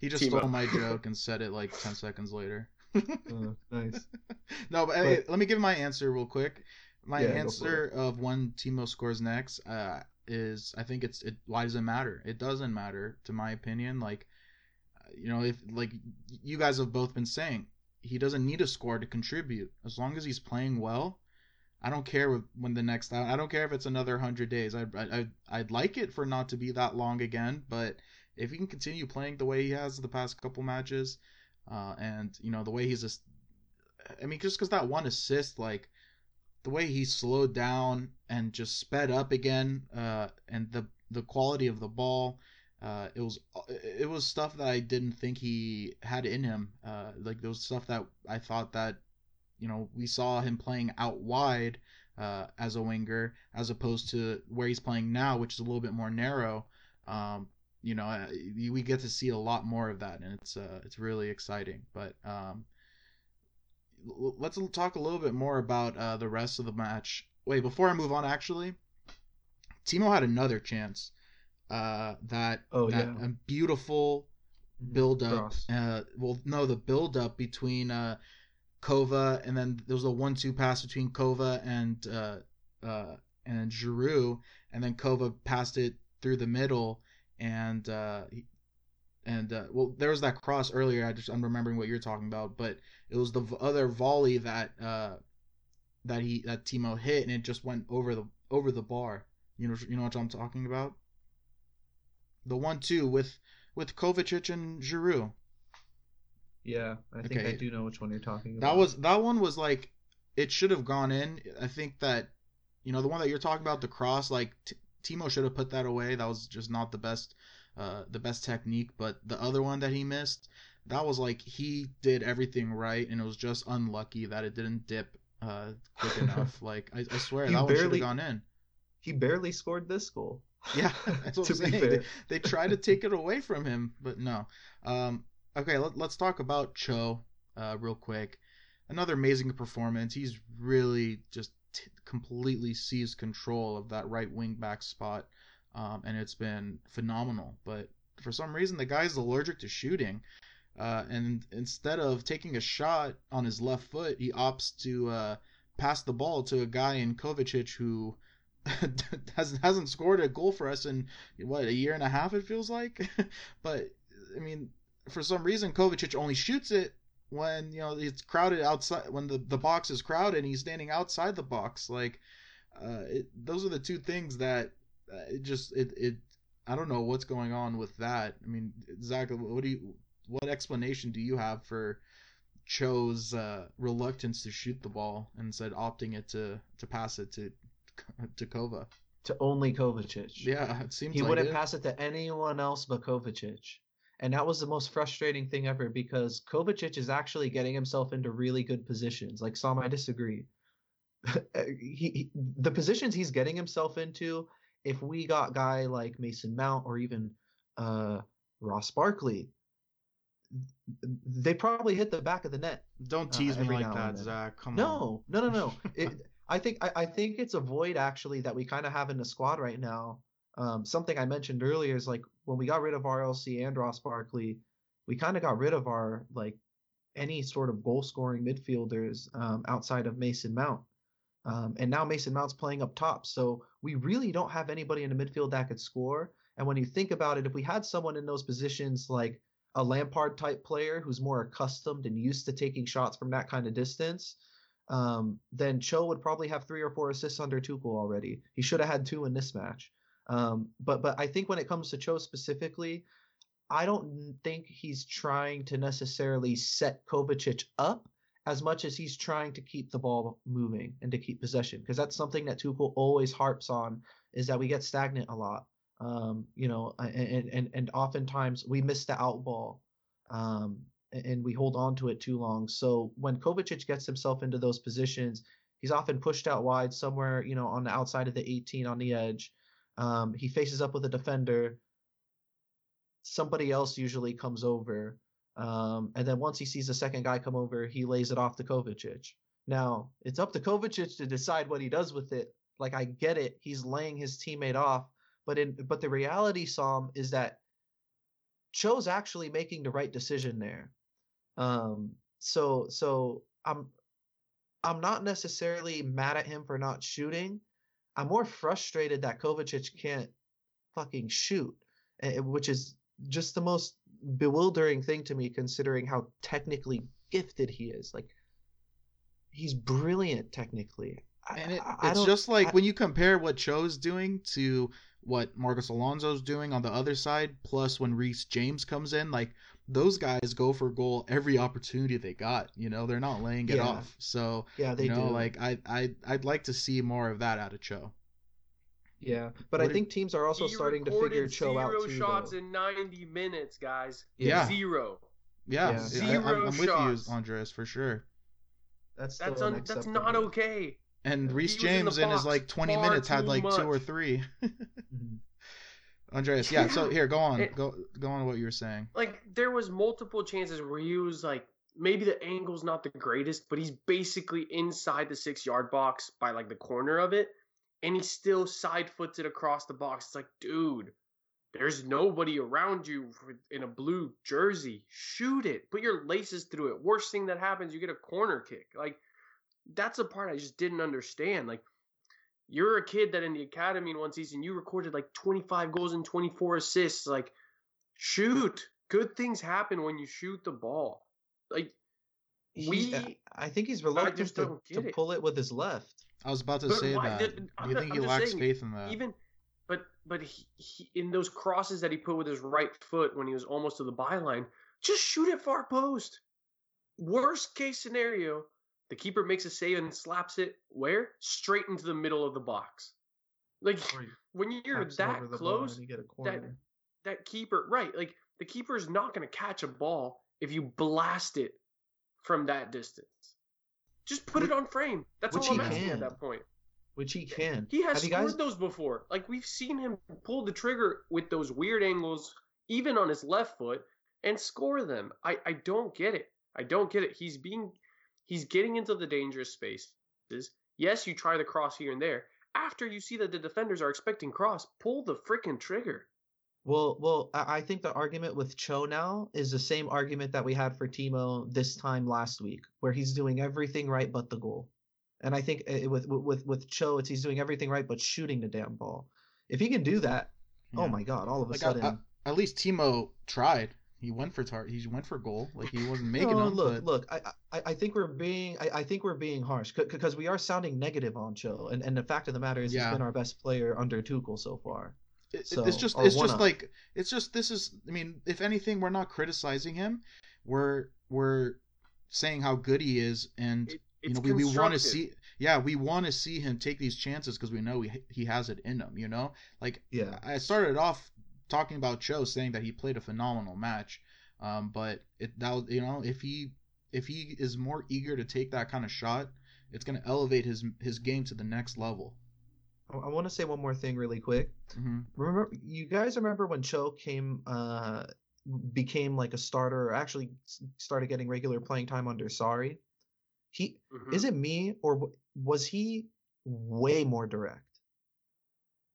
He just Timo. stole my joke and said it like ten seconds later. Oh, nice. No, but, hey, let me give my answer real quick. My Yeah, answer of when Timo scores next uh, is I think it's it. Why does it matter? It doesn't matter, to my opinion. Like, uh, you know, if like you guys have both been saying, he doesn't need a score to contribute. As long as he's playing well, I don't care with- when the next. I don't care if it's another hundred days. I I I'd, I'd like it for not to be that long again, but if he can continue playing the way he has the past couple matches, uh, and you know the way he's just, I mean, just because that one assist, like the way he slowed down and just sped up again, uh, and the the quality of the ball, uh, it was it was stuff that I didn't think he had in him. Uh, like was stuff that I thought that, you know, we saw him playing out wide uh, as a winger as opposed to where he's playing now, which is a little bit more narrow. Um, you know, uh, we get to see a lot more of that, and it's uh, it's really exciting. But um, let's talk a little bit more about uh, the rest of the match. Wait, before I move on, actually, Timo had another chance. Uh, that Oh, that yeah. a beautiful build up. Uh, well, no, the build up between uh, Kova and then there was a one-two pass between Kova and uh, uh, and Giroud, and then Kova passed it through the middle, and uh, he- and uh, well, there was that cross earlier. I just I'm remembering what you're talking about, but it was the v- other volley that uh, that he that Timo hit, and it just went over the over the bar. You know, you know what I'm talking about. The one-two with with Kovacic and Giroud. Yeah, I think I do know which one you're talking about. That was that one was like it should have gone in. I think that you know the one that you're talking about the cross like T- Timo should have put that away. That was just not the best uh the best technique, but the other one that he missed, that was like he did everything right and it was just unlucky that it didn't dip uh quick enough. like I, I swear He that one should have barely- gone in. he barely scored this goal. Yeah, that's what to I'm saying. fair. They, they tried to take it away from him, but no. Um, okay, let, let's talk about Cho uh, real quick. Another amazing performance. He's really just t- completely seized control of that right wing back spot, um, and it's been phenomenal. But for some reason, the guy's allergic to shooting. Uh, and instead of taking a shot on his left foot, he opts to uh, pass the ball to a guy in Kovacic who hasn't hasn't scored a goal for us in what a year and a half it feels like. but I mean, for some reason, Kovacic only shoots it when you know it's crowded outside when the, the box is crowded and he's standing outside the box. Like, uh, it, those are the two things that it just it it I don't know what's going on with that. I mean, Zach, what do you what explanation do you have for Cho's uh, reluctance to shoot the ball and instead opting it to to pass it to to Kova? To only Kovacic. Yeah, it seems he like wouldn't it. pass it to anyone else but Kovacic. And that was the most frustrating thing ever because Kovacic is actually getting himself into really good positions. Like Sam, I disagree. he, he- the positions he's getting himself into if we got guy like Mason Mount or even uh, Ross Barkley, they probably hit the back of the net. Don't Uh, tease me like that. Zach. Come on. No, no, no, no. it, I think I, I think it's a void actually that we kind of have in the squad right now. Um, something I mentioned earlier is like when we got rid of RLC and Ross Barkley, we kind of got rid of our like any sort of goal scoring midfielders um, outside of Mason Mount. Um, and now Mason Mount's playing up top, so we really don't have anybody in the midfield that could score. And when you think about it, if we had someone in those positions like a Lampard type player who's more accustomed and used to taking shots from that kind of distance, um, then Cho would probably have three or four assists under Tuchel already. He should have had two in this match. Um, but but I think when it comes to Cho specifically, I don't think he's trying to necessarily set Kovacic up as much as he's trying to keep the ball moving and to keep possession because that's something that Tuchel always harps on is that we get stagnant a lot. Um, you know, and and and oftentimes we miss the out ball. Um, and we hold on to it too long. So when Kovacic gets himself into those positions, he's often pushed out wide somewhere, you know, on the outside of the 18 on the edge. Um, he faces up with a defender. Somebody else usually comes over. Um, and then once he sees the second guy come over, he lays it off to Kovacic. Now, it's up to Kovacic to decide what he does with it. Like I get it, he's laying his teammate off, but in but the reality, Sam, is that Cho's actually making the right decision there. Um, so so I'm I'm not necessarily mad at him for not shooting. I'm more frustrated that Kovacic can't fucking shoot, eh, which is just the most bewildering thing to me considering how technically gifted he is. Like he's brilliant technically. And it, I- I it's don't- just like I- when you compare what Cho's doing to what Marcos Alonso's doing on the other side, plus when Reece James comes in, like those guys go for goal every opportunity they got. You know, they're not laying it Yeah. off. So yeah, they you know, do. like I I I'd like to see more of that out of Cho. Yeah, but What I did- think teams are also starting to recorded figure Cho out zero too. shots though. in 90 minutes, guys. Yeah. Zero. Yeah, Yeah. Zero I'm, I'm with shots. you, Andres, for sure. That's still That's un- that's unacceptable. not okay. And Yeah. Reece He was in the James in his box like 20 far minutes had too like two or much. three. Mhm. Andreas, yeah. So Yeah. here, go on, It- go go on. To what you were saying. Like there was multiple chances where he was like maybe the angle's not the greatest, but he's basically inside the six yard box by like the corner of it, and he still side foots it across the box. It's like, dude, there's nobody around you in a blue jersey. Shoot it. Put your laces through it. Worst thing that happens, you get a corner kick. Like that's a part I just didn't understand. Like you're a kid that in the academy in one season you recorded like 25 goals and 24 assists. Like shoot. Good things happen when you shoot the ball. Like We- I think he's reluctant to, to pull it with his left. I was about to But say why that. Do you think I'm he lacks saying, faith in that? even but but he, he, in those crosses that he put with his right foot when he was almost to the byline, just shoot it far post. Worst case scenario, the keeper makes a save and slaps it where? Straight into the middle of the box. Like when you're that over the ball close, you get that keeper, right? Like the keeper is not going to catch a ball if you blast it from that distance. Just put it on frame. That's which all I'm he asking at that point. which he can. He has Have scored guys? those before. Like we've seen him pull the trigger with those weird angles, even on his left foot, and score them. I, I don't get it. I don't get it. He's being he's getting into the dangerous spaces. Yes, you try the cross here and there. After you see that the defenders are expecting cross, pull the freaking trigger. Well, well, I think the argument with Cho now is the same argument that we had for Timo this time last week, where he's doing everything right but the goal. And I think uh, with with with Cho, it's he's doing everything right but shooting the damn ball. If he can do that, Yeah. oh my god, all of a Like, sudden. I- At least Timo tried. He went for tar. He went for goal. Like he wasn't making no, them. look, but look. I, I, I think we're being, I, I think we're being harsh because we are sounding negative on Cho, and, and the fact of the matter is Yeah. he's been our best player under Tuchel so far. It- it- so- it's just it's just up. like it's just this is. I mean, if anything, we're not criticizing him. We're we're saying how good he is, and It, you know we, we want to see. Yeah, we want to see him take these chances because we know he he has it in him. You know, like Yeah, I started off talking about Cho, saying that he played a phenomenal match. Um, but it that you know if he if he is more eager to take that kind of shot, it's gonna elevate his his game to the next level. I, I want to say one more thing really quick. hmm Remember, you guys remember when Cho came, uh, became like a starter, or actually started getting regular playing time under Sarri? He Mhm. is it me or was he way more direct?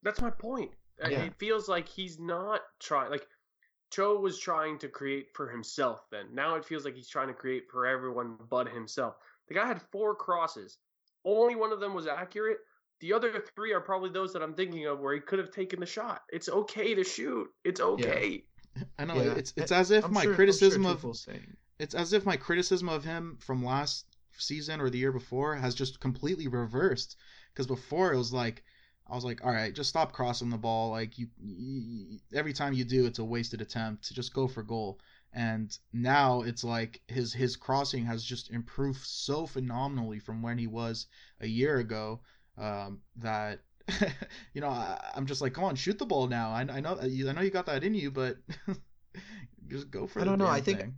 That's my point. Uh, Yeah. It feels like he's not trying. Like Cho was trying to create for himself. Then now it feels like he's trying to create for everyone but himself. The guy had four crosses. Only one of them was accurate. The other three are probably those that I'm thinking of where he could have taken the shot. It's okay to shoot. It's okay. I know Yeah, it's it's as if I'm my sure- I'm sure criticism of saying- it's as if my criticism of him from last season or the year before has just completely reversed. Because before it was like, I was like, all right, just stop crossing the ball. Like you, you, every time you do, it's a wasted attempt. To Just go for goal. And now it's like his his crossing has just improved so phenomenally from when he was a year ago. Um, that you know, I, I'm just like, come on, shoot the ball now. I, I know I know you got that in you, but just go for it. I don't know, I think- thing.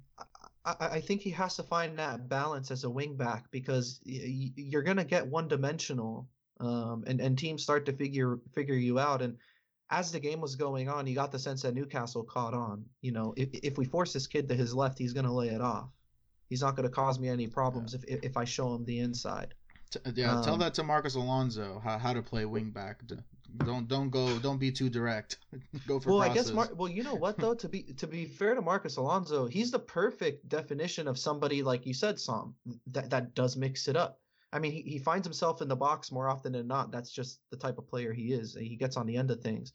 I, I think he has to find that balance as a wing back because y- you're gonna get one dimensional, um, and and teams start to figure figure you out. And as the game was going on, you got the sense that Newcastle caught on. You know, if if we force this kid to his left, he's gonna lay it off. He's not gonna cause me any problems if if if I show him the inside. T- yeah, tell Um, that to Marcos Alonso how, how to play wing back. Don't don't go don't be too direct. go for well, I guess Mar- well, you know what though, to be to be fair to Marcos Alonso, he's the perfect definition of somebody like you said, Sam, that that does mix it up. I mean, he, he finds himself in the box more often than not. That's just the type of player he is. He gets on the end of things.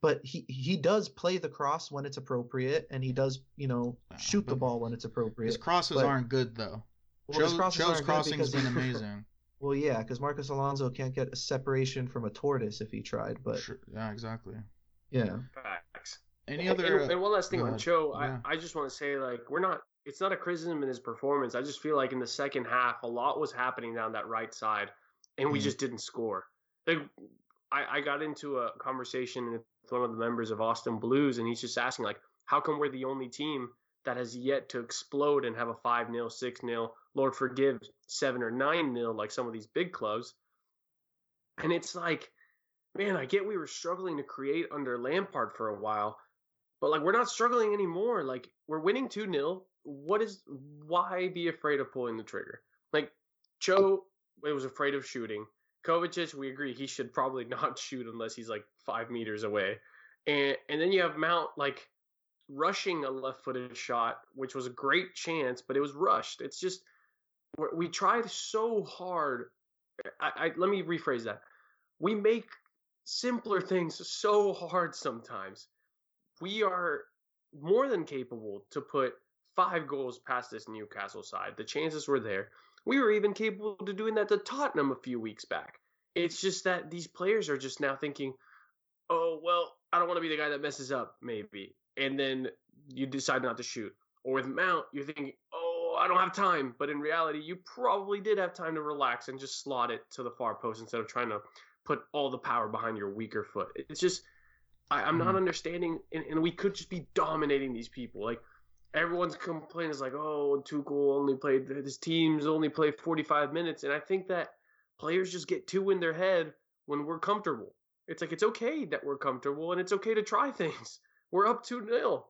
But he he does play the cross when it's appropriate and he does, you know, shoot the ball when it's appropriate. His crosses but- aren't good though. Well, his Joe- crosses Joe's good crossing's been amazing. Well, yeah, because Marcos Alonso can't get a separation from a tortoise if he tried. But Sure, yeah, exactly. yeah, Facts. Any other? and, and one last thing go on. Cho, Yeah. I, I just want to say like we're not. It's not a criticism in his performance. I just feel like in the second half, a lot was happening down that right side, and we Mhm. just didn't score. Like I, I got into a conversation with one of the members of Austin Blues, and he's just asking like, how come we're the only team that has yet to explode and have a five 0 six 0 Lord forgive, seven or nine nil, like some of these big clubs. And it's like, man, I get we were struggling to create under Lampard for a while, but like we're not struggling anymore. Like we're winning 2 0. What is why be afraid of pulling the trigger? Like Cho was afraid of shooting. Kovacic, we agree he should probably not shoot unless he's like five meters away. And and then you have Mount like rushing a left-footed shot, which was a great chance, but it was rushed. It's just we tried so hard. I, I let me rephrase that. We make simpler things so hard sometimes. We are more than capable to put five goals past this Newcastle side. The chances were there. We were even capable of doing that to Tottenham a few weeks back. It's just that these players are just now thinking, oh, well, I don't want to be the guy that messes up, maybe. And then you decide not to shoot. Or with Mount, you're thinking, oh, I don't have time. But in reality, you probably did have time to relax and just slot it to the far post instead of trying to put all the power behind your weaker foot. It's just, I, I'm not Mhm. understanding. And, and we could just be dominating these people. Like, everyone's complaint is like, oh, Tuchel only played, his teams only play 45 minutes. And I think that players just get too in their head when we're comfortable. It's like, it's okay that we're comfortable and it's okay to try things. We're up 2 0.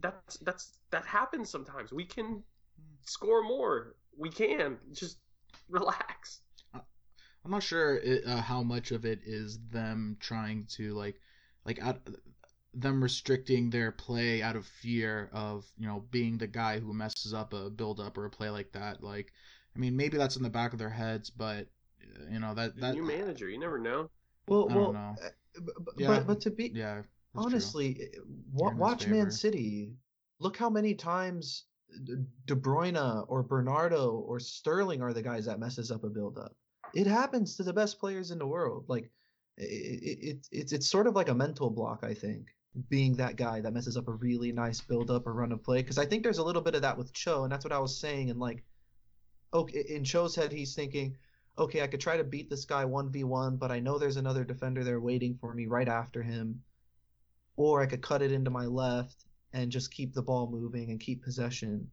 That's, that's, that happens sometimes. We can score more. We can. Just relax. I'm not sure it, uh, how much of it is them trying to like, like out, them restricting their play out of fear of you know being the guy who messes up a build up or a play like that. Like, I mean, maybe that's in the back of their heads, but uh, you know that that New manager, you never know. well, I well, don't know. uh, b- b- Yeah. but but to be yeah. honestly, wa- You're in his watch Man. City. Look how many times D- De Bruyne or Bernardo or Sterling are the guys that messes up a build up. It happens to the best players in the world. Like it, it, it it's sort of like a mental block, I think, being that guy that messes up a really nice build up or run of play. Because I think there's a little bit of that with Cho, and that's what I was saying. And like, okay, in Cho's head, he's thinking, okay, I could try to beat this guy one v one, but I know there's another defender there waiting for me right after him, or I could cut it into my left and just keep the ball moving and keep possession.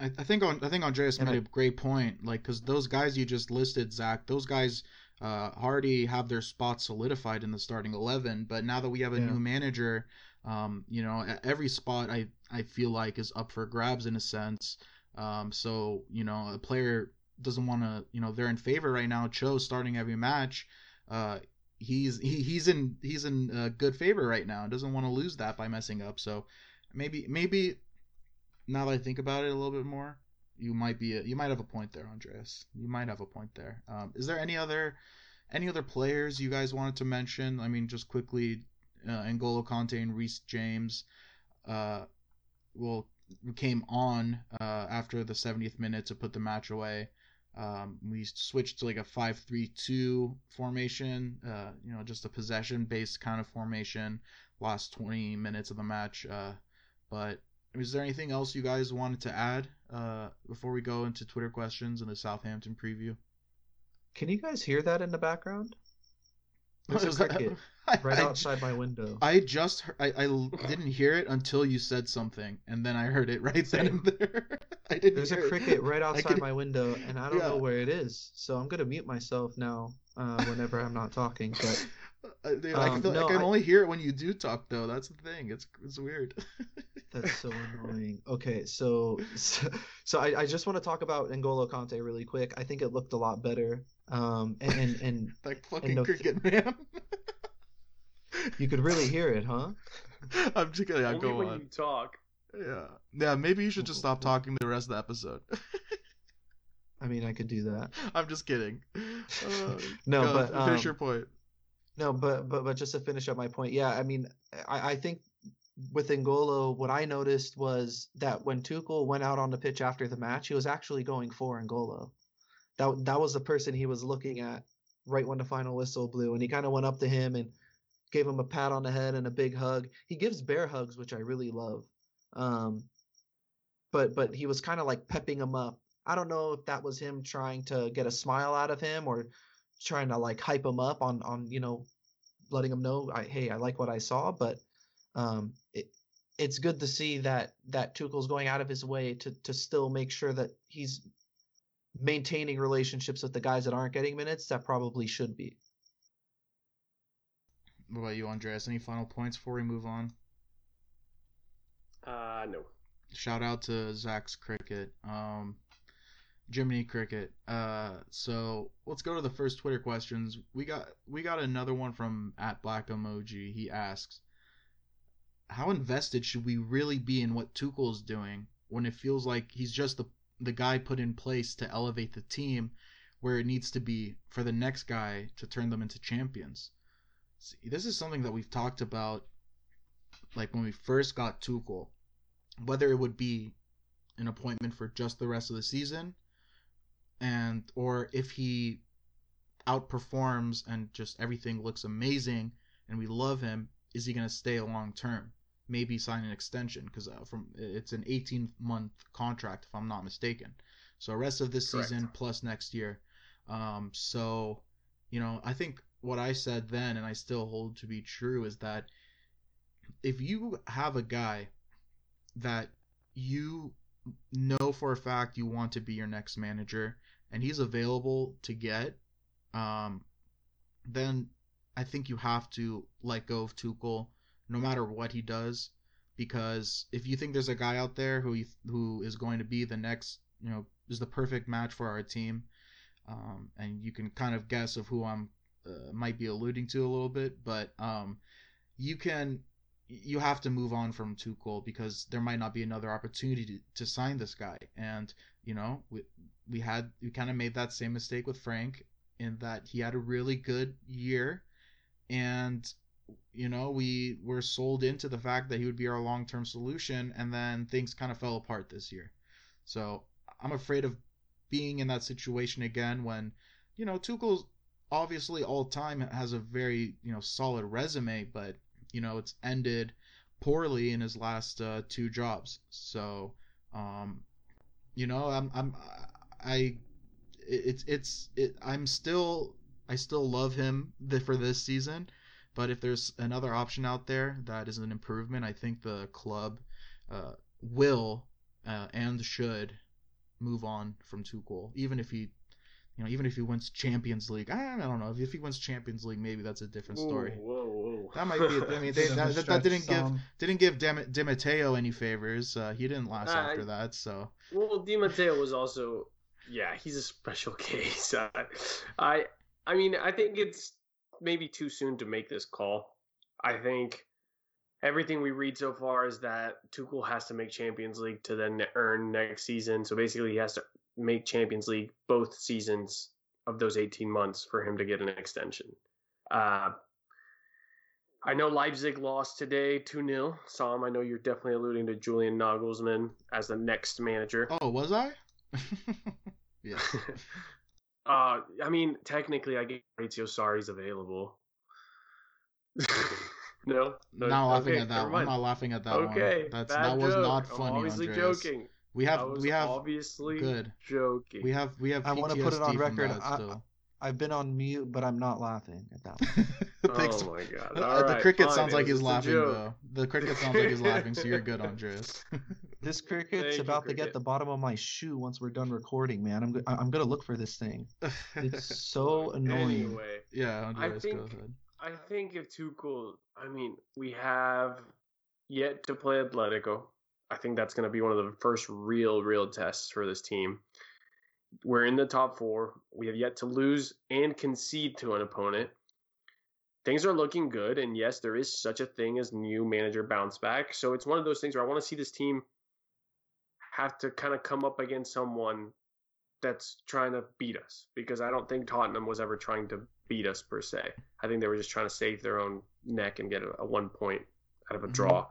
I, I think on I think Andreas And made I- a great point. Like, because those guys you just listed, Zach, those guys uh, already have their spots solidified in the starting eleven. But now that we have a Yeah. new manager, um, you know, every spot I I feel like is up for grabs in a sense. Um, so you know, a player doesn't want to, you know, they're in favor right now. Cho starting every match. Uh, he's he, he's in he's in uh, good favor right now. Doesn't want to lose that by messing up. So maybe maybe now that I think about it a little bit more, you might be a, you might have a point there, Andreas. You might have a point there. Um, is there any other any other players you guys wanted to mention? I mean, just quickly, uh, Kanté and Reece James, uh, well, came on uh, after the 70th minute to put the match away. Um, we switched to like a 5-3-2 formation, uh, you know, just a possession-based kind of formation. Last 20 minutes of the match, uh, but is there anything else you guys wanted to add uh, before we go into Twitter questions and the Southampton preview? Can you guys hear that in the background? There's a cricket I- right I- outside my window. I just I, I didn't hear it until you said something, and then I heard it right then and there. I didn't. There's a it. cricket right outside my window, and I don't know where it is. So I'm gonna mute myself now uh, whenever I'm not talking. But I, dude, I, Um, can, no, I can I- only hear it when you do talk, though. That's the thing. It's it's weird. that's so annoying. Okay, so so, so I, I just want to talk about N'Golo Kanté really quick. I think it looked a lot better. Um, and and, and like fucking no- cricket, man. you could really hear it, huh? I'm just kidding. I Only go when on. you talk. Yeah, yeah. Maybe you should just stop talking the rest of the episode. I mean, I could do that. I'm just kidding. Uh, No, go, but finish um, your point. No, but but but just to finish up my point, yeah, I mean, I, I think with Ngolo, what I noticed was that when Tuchel went out on the pitch after the match, he was actually going for Ngolo. That that was the person he was looking at right when the final whistle blew, and he kind of went up to him and gave him a pat on the head and a big hug. He gives bear hugs, which I really love. Um, but but he was kind of like pepping him up. I don't know if that was him trying to get a smile out of him or trying to like hype them up on on you know letting them know I, hey I like what I saw but um it it's good to see that that Tuchel's going out of his way to to still make sure that he's maintaining relationships with the guys that aren't getting minutes that probably should be What about you, Andreas? Any final points before we move on? Uh, no. Shout out to Zach's Cricket. Um, Jiminy Cricket. Uh, so let's go to the first Twitter questions. We got we got another one from at Black Emoji. He asks, "How invested should we really be in what Tuchel's doing when it feels like he's just the the guy put in place to elevate the team where it needs to be for the next guy to turn them into champions?" See, this is something that we've talked about, like when we first got Tuchel, whether it would be an appointment for just the rest of the season and or if he outperforms and just everything looks amazing and we love him is he going to stay long term? Maybe sign an extension because uh, from it's an 18 month contract if i'm not mistaken. So rest of this Correct. season plus next year. Um, so you know i think what i said then and i still hold to be true is that if you have a guy that you know for a fact you want to be your next manager and he's available to get, um, then I think you have to let go of Tuchel no matter what he does because if you think there's a guy out there who you, who is going to be the next, you know, is the perfect match for our team, um, and you can kind of guess of who I'm uh, might be alluding to a little bit, but um, you can you have to move on from Tuchel because there might not be another opportunity to, to sign this guy. And you know, we had we kind of made that same mistake with Frank in that he had a really good year, and you know we were sold into the fact that he would be our long term solution, and then things kind of fell apart this year. So I'm afraid of being in that situation again when you know Tuchel's obviously all time has a very you know solid resume, but you know it's ended poorly in his last uh, two jobs. So, um, you know, I'm I'm I it's it's it, I'm still I still love him the, for this season, but if there's another option out there that is an improvement, I think the club uh, will uh, and should move on from Tuchel, even if he you know, even if he wins Champions League, I, I don't know. If, if he wins Champions League, maybe that's a different story. Whoa, whoa, whoa. That might be. I mean, they, Bit of a that, that, that didn't give some. didn't give Dem- Di Matteo any favors. Uh, he didn't last Uh, after that, so Well, Di Matteo was also, yeah, he's a special case. I, I, I mean, I think it's maybe too soon to make this call. I think everything we read so far is that Tuchel has to make Champions League to then earn next season. So basically, he has to make Champions League both seasons of those 18 months for him to get an extension. Uh, I know Leipzig lost today 2 0. Sam, I know you're definitely alluding to Julian Nagelsmann as the next manager. oh, was I? yeah. uh, I mean, technically, I guess Maurizio Sarri's available. no, no, not laughing okay, at that one. I'm not laughing at that okay, one. That's bad that was joke. not I'm funny. obviously Andreas. joking. We I have was we have obviously good. joking. we have we have. I wanna put it on record, I- still. I've been on mute, but I'm not laughing at that one. Thanks. Oh my god! Uh, All the right, cricket fine, sounds like he's laughing though. The cricket sounds like he's laughing, so you're good, Andreas. This cricket's Thank you, about to get the bottom of my shoe once we're done recording, man. I'm go- I- I'm gonna look for this thing. It's so annoying. Anyway, yeah, Andreas, think- go ahead. I think if Tuchel, I mean, we have yet to play Atletico. I think that's going to be one of the first real, real tests for this team. We're in the top four. We have yet to lose and concede to an opponent. Things are looking good, and yes, there is such a thing as new manager bounce back. So it's one of those things where I want to see this team have to kind of come up against someone that's trying to beat us because I don't think Tottenham was ever trying to beat us per se. I think they were just trying to save their own neck and get a, a one point out of a Mhm. draw.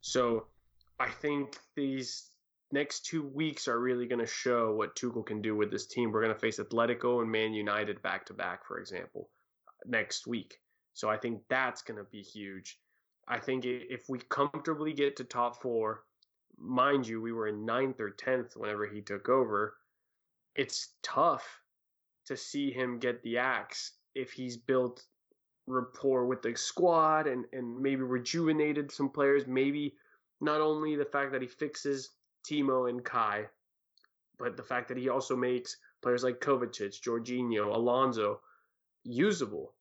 So I think these next two weeks are really going to show what Tuchel can do with this team. We're going to face Atletico and Man United back to back, for example, next week. So I think that's going to be huge. I think if we comfortably get to top four, mind you, we were in ninth or tenth whenever he took over. It's tough to see him get the axe if he's built rapport with the squad and, and maybe rejuvenated some players. Maybe not only the fact that he fixes Timo and Kai, but the fact that he also makes players like Kovacic, Jorginho, Alonso usable.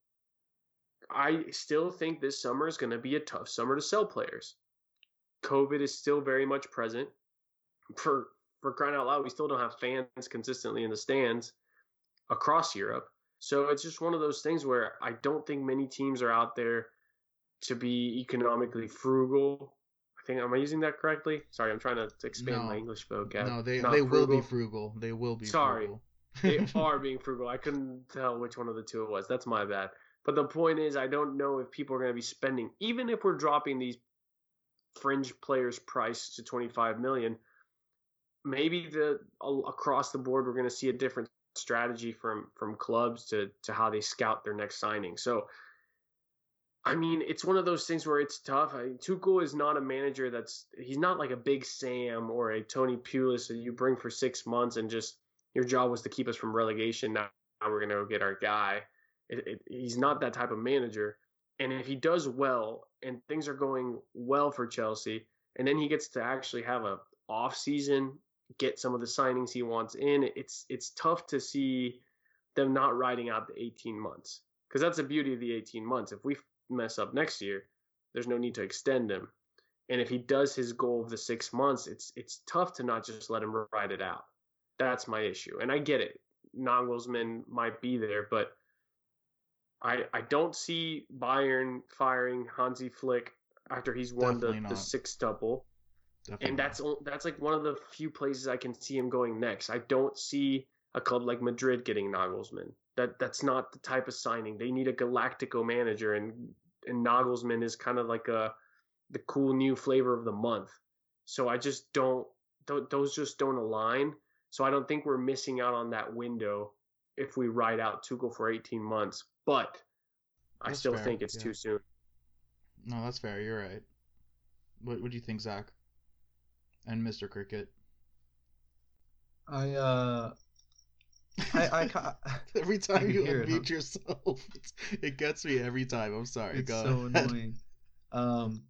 I still think this summer is going to be a tough summer to sell players. COVID is still very much present. For for crying out loud, we still don't have fans consistently in the stands across Europe. So it's just one of those things where I don't think many teams are out there to be economically frugal. I think am I using that correctly? Sorry, I'm trying to expand my English vocab. no, they Not they will be frugal. frugal. They will be Sorry. frugal. they are being frugal. I couldn't tell which one of the two it was. That's my bad. But the point is, I don't know if people are going to be spending, even if we're dropping these fringe players' price to 25 million. Maybe the across the board, we're going to see a different strategy from from clubs to to how they scout their next signing. So, I mean, it's one of those things where it's tough. I, Tuchel is not a manager that's he's not like a big Sam or a Tony Pulis that you bring for six months and just your job was to keep us from relegation. Now, now we're going to go get our guy. It, it, he's not that type of manager. And if he does well and things are going well for Chelsea, and then he gets to actually have a off season, get some of the signings he wants in, it's it's tough to see them not riding out the 18 months because that's the beauty of the 18 months. If we mess up next year, there's no need to extend him. And if he does his goal of the six months, it's it's tough to not just let him ride it out. That's my issue, and I get it. Nagelsmann might be there, but I I don't see Bayern firing Hansi Flick after he's won the, the not. double. Definitely and that's that's like one of the few places I can see him going next. I don't see a club like Madrid getting Nagelsmann. That that's not the type of signing. They need a Galactico manager, and and Nagelsmann is kind of like a the cool new flavor of the month. So I just don't tho- those just don't align. So I don't think we're missing out on that window if we ride out Tuchel for 18 months. But I still fair, think it's yeah. too soon. No, that's fair. You're right. What What do you think, Zach? And Mr. Cricket. I uh, I I ca- Every time can you hear it, huh? unmute yourself, it gets me every time. I'm sorry. it's Go so ahead. annoying. Um,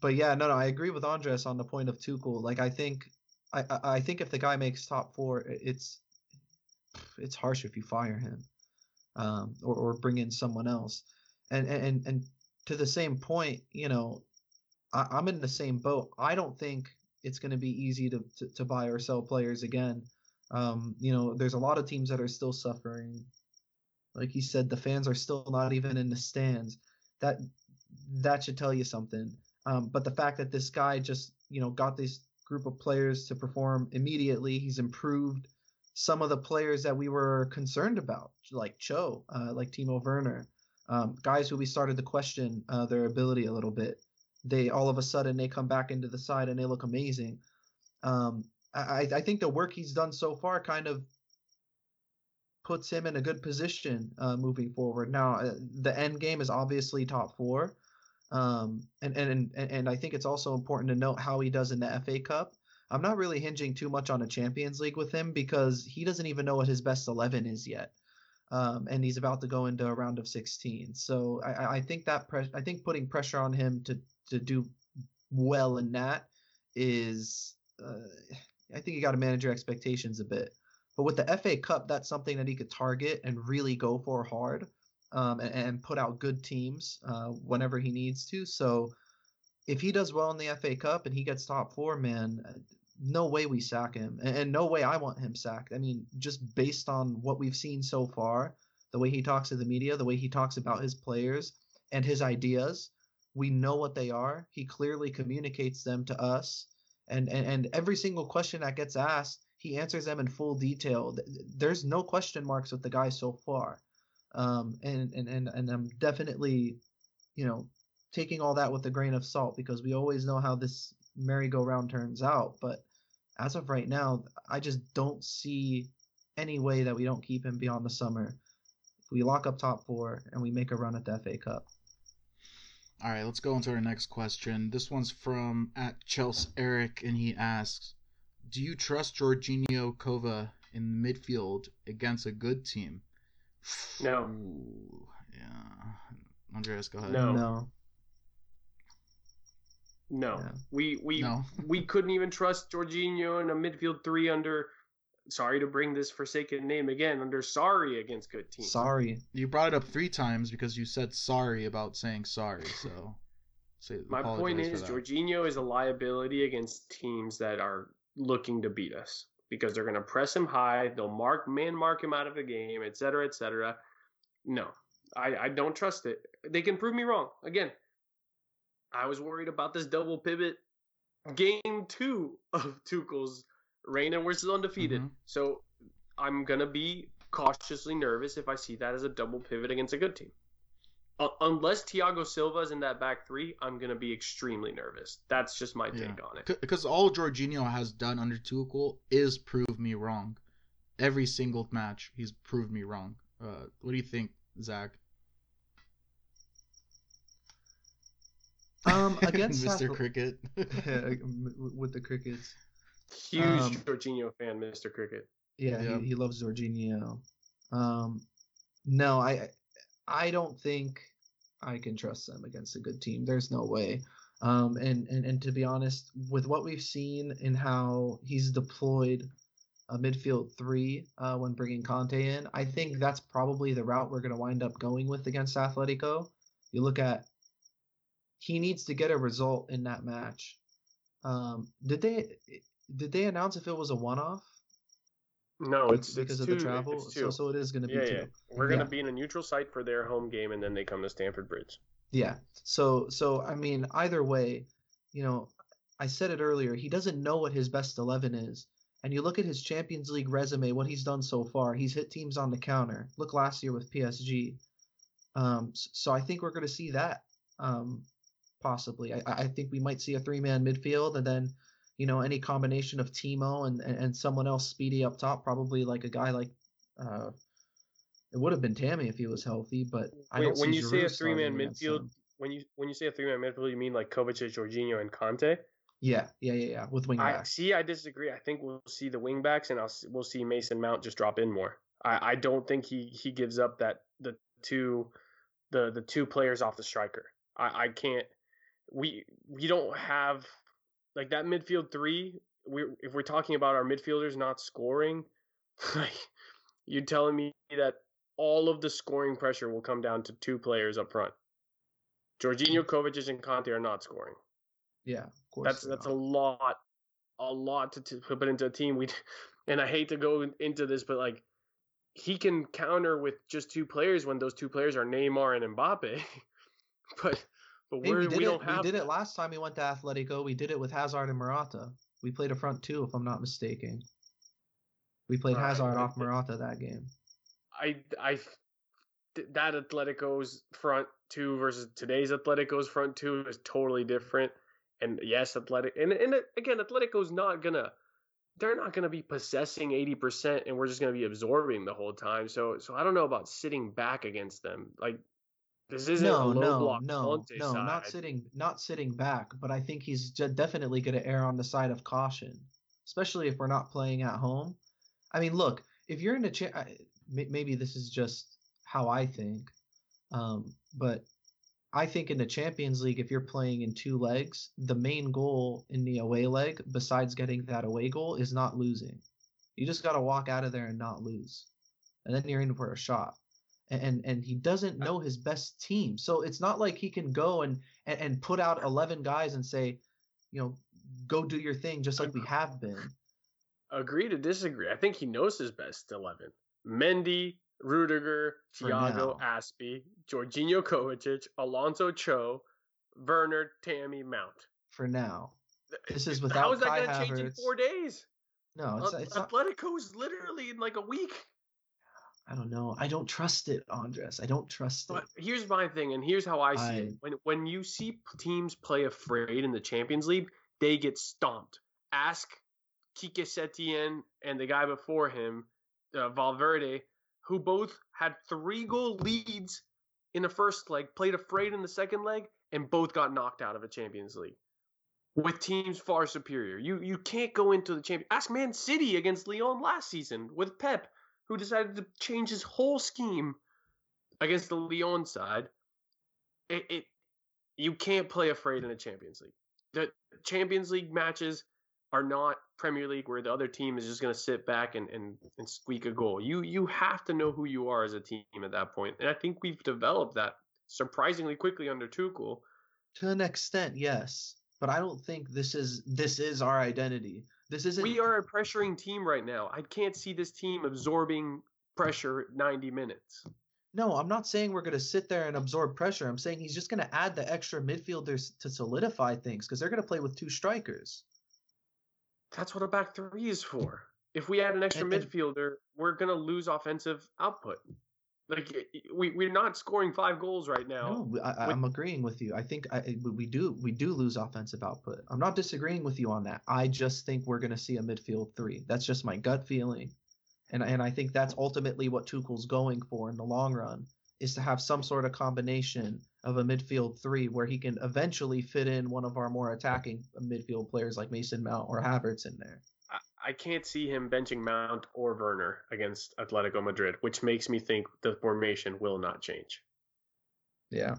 but yeah, no, no, I agree with Andres on the point of Tuchel. Like, I think, I, I, I think if the guy makes top four, it's it's harsh if you fire him um, or, or bring in someone else. And, and, and to the same point, you know, I, I'm in the same boat. I don't think it's going to be easy to, to, to buy or sell players again. Um, you know, there's a lot of teams that are still suffering. Like you said, the fans are still not even in the stands. That that should tell you something. Um, but the fact that this guy just you know got this group of players to perform immediately, he's improved some of the players that we were concerned about, like Cho, uh, like Timo Werner, um, guys who we started to question uh, their ability a little bit. They all of a sudden they come back into the side and they look amazing. Um, I, I think the work he's done so far kind of puts him in a good position uh, moving forward. Now, uh, the end game is obviously top four, um, and, and and and I think it's also important to note how he does in the FA Cup. I'm not really hinging too much on a Champions League with him because he doesn't even know what his best 11 is yet. Um, and he's about to go into a round of 16. So I, I think that I think putting pressure on him to to do well in that is uh, I think you got to manage your expectations a bit. But with the FA Cup, that's something that he could target and really go for hard um, and, and, put out good teams uh, whenever he needs to. So if he does well in the FA Cup and he gets top four, man, no way we sack him, and, and, no way I want him sacked. I mean, just based on what we've seen so far, the way he talks to the media, the way he talks about his players and his ideas, we know what they are. He clearly communicates them to us, and and, and every single question that gets asked, he answers them in full detail. There's no question marks with the guy so far, um, and and and and I'm definitely, you know, taking all that with a grain of salt because we always know how this merry-go-round turns out. But as of right now, I just don't see any way that we don't keep him beyond the summer. If we lock up top four and we make a run at the FA Cup. All right, let's go into our next question. This one's from at Chelsea Eric, and he asks, "Do you trust Jorginho Kova in the midfield against a good team?" No. Ooh, yeah. Andreas, go ahead. No. No. No, Yeah. we we No. we couldn't even trust Jorginho in a midfield three under. Sorry to bring this forsaken name again under sorry against good teams. Sorry. You brought it up three times because you said sorry about saying sorry. So, say, My point is. Jorginho is a liability against teams that are looking to beat us because they're going to press him high. They'll mark man mark him out of the game, et cetera, et cetera. No, I, I don't trust it. They can prove me wrong. Again, I was worried about this double pivot game two of Tuchel's reign, and we're still undefeated. Mhm. So I'm gonna be cautiously nervous if I see that as a double pivot against a good team. Uh, unless Thiago Silva is in that back three, I'm gonna be extremely nervous. That's just my Yeah. take on it. because all Jorginho has done under Tuchel is prove me wrong. Every single match, he's proved me wrong. Uh, what do you think, Zach? Um, against Mr. South- Cricket. with the crickets. Huge Um, Jorginho fan, Mr. Cricket. Yeah, Yeah. He, he loves Jorginho. Um, no, I I don't think I can trust them against a good team. There's no way. Um, and, and and to be honest, with what we've seen and how he's deployed a midfield three uh, when bringing Kanté in, I think that's probably the route we're going to wind up going with against Atletico. You look at he needs to get a result in that match. Um, did they did they announce if it was a one off? No, it's because it's of two, the travel. So so it is going to be yeah, two. yeah. We're gonna Yeah. be in a neutral site for their home game, and then they come to Stamford Bridge. Yeah. So so I mean either way, you know, I said it earlier, he doesn't know what his best 11 is. And you look at his Champions League resume, what he's done so far. He's hit teams on the counter. Look last year with PSG. Um so I think we're going to see that um possibly. I I think we might see a three-man midfield and then you know any combination of Timo and and, and someone else speedy up top, probably like a guy like uh it would have been Tammy if he was healthy, but I Wait, don't when see you say a three-man midfield, when you when you say a three-man midfield, you mean like Kovacic, Jorginho, and Kanté? Yeah, yeah, yeah, yeah. With wing I see. I disagree. I think we'll see the wingbacks, and I'll we'll see Mason Mount just drop in more. I, I don't think he he gives up that the two the the two players off the striker. I I can't. We we don't have like that midfield three. We if we're talking about our midfielders not scoring, like You're telling me that all of the scoring pressure will come down to two players up front. Jorginho, mm. Kovacic, and Kanté are not scoring. Yeah, of course. That's that's a lot, a lot to, to put into a team. We, and I hate to go into this, but like he can counter with just two players when those two players are Neymar and Mbappe. but but Hey, we we, did it. don't We have. did it last time we went to Atletico. We did it with Hazard and Morata. We played a front two, if I'm not mistaken. We played Right, Hazard off Morata that game. I I that Atletico's front two versus today's Atletico's front two is totally different. And yes, Athletic and and again, Atletico's not gonna they're not gonna be possessing eighty percent, and we're just gonna be absorbing the whole time. So so I don't know about sitting back against them. Like this isn't a No, low no, block no, no, not sitting, not sitting back. But I think he's definitely going to err on the side of caution, especially if we're not playing at home. I mean, look, if you're in a cha- maybe this is just how I think, um, but I think in the Champions League, if you're playing in two legs, the main goal in the away leg, besides getting that away goal, is not losing. You just got to walk out of there and not lose, and then you're in for a shot. And and, he doesn't know his best team, so it's not like he can go and, and put out eleven guys and say, you know, go do your thing, just like we have been. Agree to disagree. I think he knows his best eleven. Mendy, Rudiger, Thiago. Azpi, Jorginho Kovacic, Alonso Cho, Werner, Tammy, Mount. For now, eh, this is eh, How without is that going to change in four days? No, it's, At- it's not. Atletico is literally in like a week. I don't know. I don't trust it, Andres. I don't trust it. But here's my thing, and here's how I see I- it. When when you see teams play afraid in the Champions League, they get stomped. Ask Quique Setién and the guy before him, uh, Valverde, who both had three goal leads in the first leg, played afraid in the second leg, and both got knocked out of a Champions League with teams far superior. You you can't go into the champion. Ask Man City against Lyon last season with Pep, who decided to change his whole scheme against the Lyon side. It, it you can't play afraid in a Champions League. The Champions League matches are not Premier League where the other team is just going to sit back and, and, and squeak a goal. You you have to know who you are as a team at that point, and I think we've developed that surprisingly quickly under Tuchel. To an extent, yes, but I don't think this is this is our identity. This isn't. We are a pressuring team right now. I can't see this team absorbing pressure 90 minutes. No, I'm not saying we're going to sit there and absorb pressure. I'm saying he's just going to add the extra midfielders to solidify things because they're going to play with two strikers. That's what a back three is for. If we add an extra And- midfielder, we're gonna lose offensive output. Like we we're not scoring five goals right now. No, I, I'm agreeing with you. I think I, I- we do we do lose offensive output. I'm not disagreeing with you on that. I just think we're going to see a midfield three. That's just my gut feeling, and and I think that's ultimately what Tuchel's going for in the long run is to have some sort of combination of a midfield three where he can eventually fit in one of our more attacking midfield players like Mason Mount or Havertz in there. I, I can't see him benching Mount or Werner against Atletico Madrid, which makes me think the formation will not change. Yeah.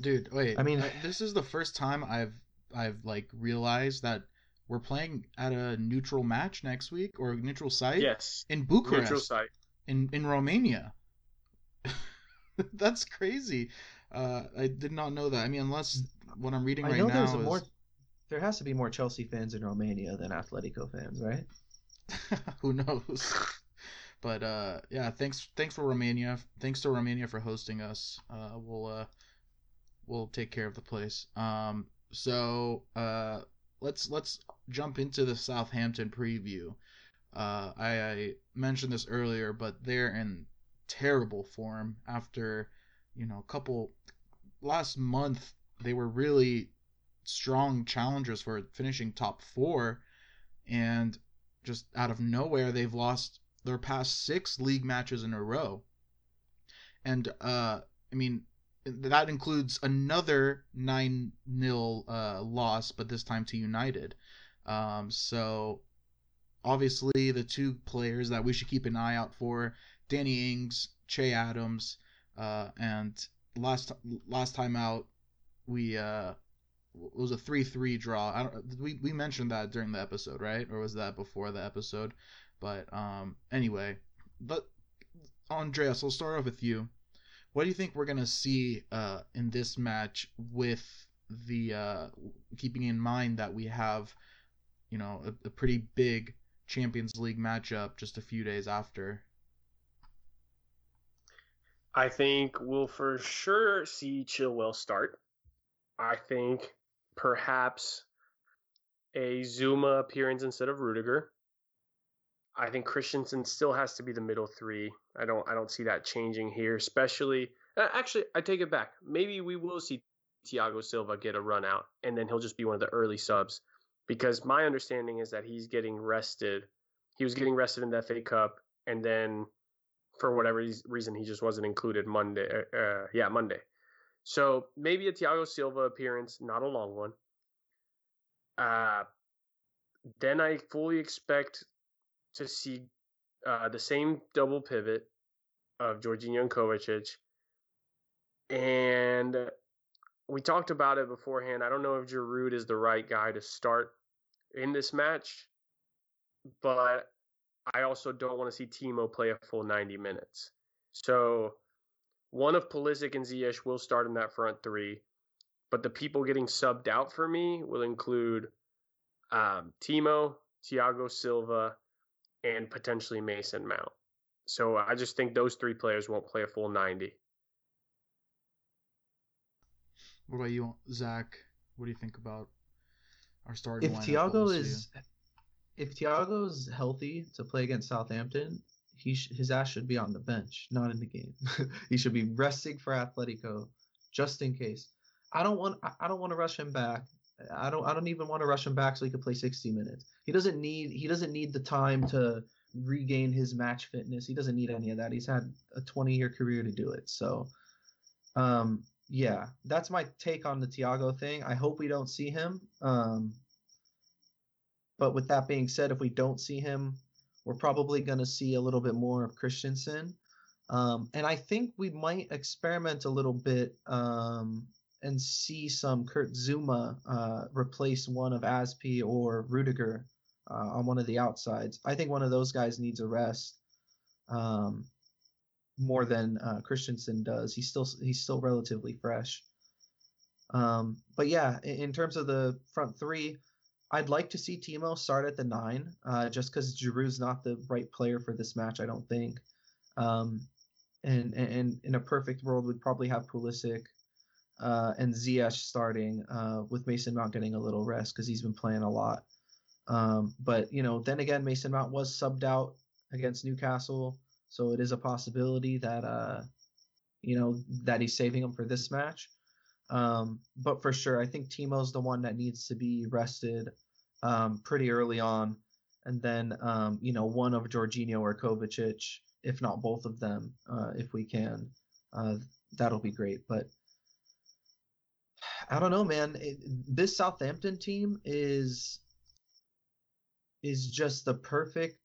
Dude, wait. I mean- uh, this is the first time I've I've like realized that we're playing at a neutral match next week or a neutral site Yes, in Bucharest. neutral site. in in Romania. That's crazy. Uh, I did not know that. I mean, unless what I'm reading I right know now there's is a more there has to be more Chelsea fans in Romania than Atletico fans, right? who knows. But uh, yeah, thanks thanks for Romania. Thanks to Romania for hosting us. Uh, we'll uh, we'll take care of the place. Um, so uh, let's let's jump into the Southampton preview. Uh, I, I mentioned this earlier, but they're in terrible form after you know a couple last month they were really strong challengers for finishing top four. And just out of nowhere they've lost their past six league matches in a row. And uh i mean that includes another 9 nil uh loss but this time to united. Um so obviously the two players that we should keep an eye out for Danny Ings Che Adams uh and last last time out we uh it was a 3-3 draw. I don't we we mentioned that during the episode, right? Or was that before the episode? But um anyway, but Andreas, I'll start off with you. What do you think we're gonna see uh, in this match with the uh, keeping in mind that we have, you know, a, a pretty big Champions League matchup just a few days after? I think we'll for sure see Chilwell start. I think perhaps a Zouma appearance instead of Rudiger. I think Christensen still has to be the middle three. I don't I don't see that changing here, especially actually I take it back. Maybe we will see Thiago Silva get a run out and then he'll just be one of the early subs because my understanding is that he's getting rested. He was getting rested in the FA Cup and then for whatever reason he just wasn't included Monday. Uh, uh, yeah, Monday. So maybe a Thiago Silva appearance, not a long one. Uh, then I fully expect to see uh, the same double pivot of Jorginho and Kovacic. And we talked about it beforehand. I don't know if Giroud is the right guy to start in this match, but I also don't want to see Timo play a full 90 minutes. So one of Pulisic and Ziyech will start in that front three, but the people getting subbed out for me will include um, Timo, Thiago Silva, and potentially Mason Mount. So I just think those three players won't play a full 90. What about you, Zach? What do you think about our starting? If Thiago is if Thiago's healthy to play against Southampton, he sh- his ass should be on the bench, not in the game. he should be resting for Atletico, just in case. I don't want I don't want to rush him back. I don't I don't even want to rush him back so he could play 60 minutes. He doesn't need he doesn't need the time to regain his match fitness. He doesn't need any of that. He's had a 20 year career to do it. So um yeah, that's my take on the Thiago thing. I hope we don't see him. Um but with that being said, if we don't see him, we're probably going to see a little bit more of Christensen. Um, and I think we might experiment a little bit um, and see some Kurt Zouma uh, replace one of Azpi or Rudiger uh, on one of the outsides. I think one of those guys needs a rest um, more than uh, Christensen does. He's still he's still relatively fresh. Um, but yeah, in, in terms of the front three, I'd like to see Timo start at the nine, uh, just because Giroud's not the right player for this match. I don't think. Um, and, and in a perfect world, we'd probably have Pulisic uh, and Ziyech starting uh, with Mason Mount getting a little rest because he's been playing a lot. Um, but you know, then again, Mason Mount was subbed out against Newcastle, so it is a possibility that uh, you know that he's saving him for this match. Um, but for sure, I think Timo's the one that needs to be rested um, pretty early on, and then um, you know one of Jorginho or Kovacic, if not both of them, uh, if we can, uh, that'll be great. But I don't know, man. It, this Southampton team is is just the perfect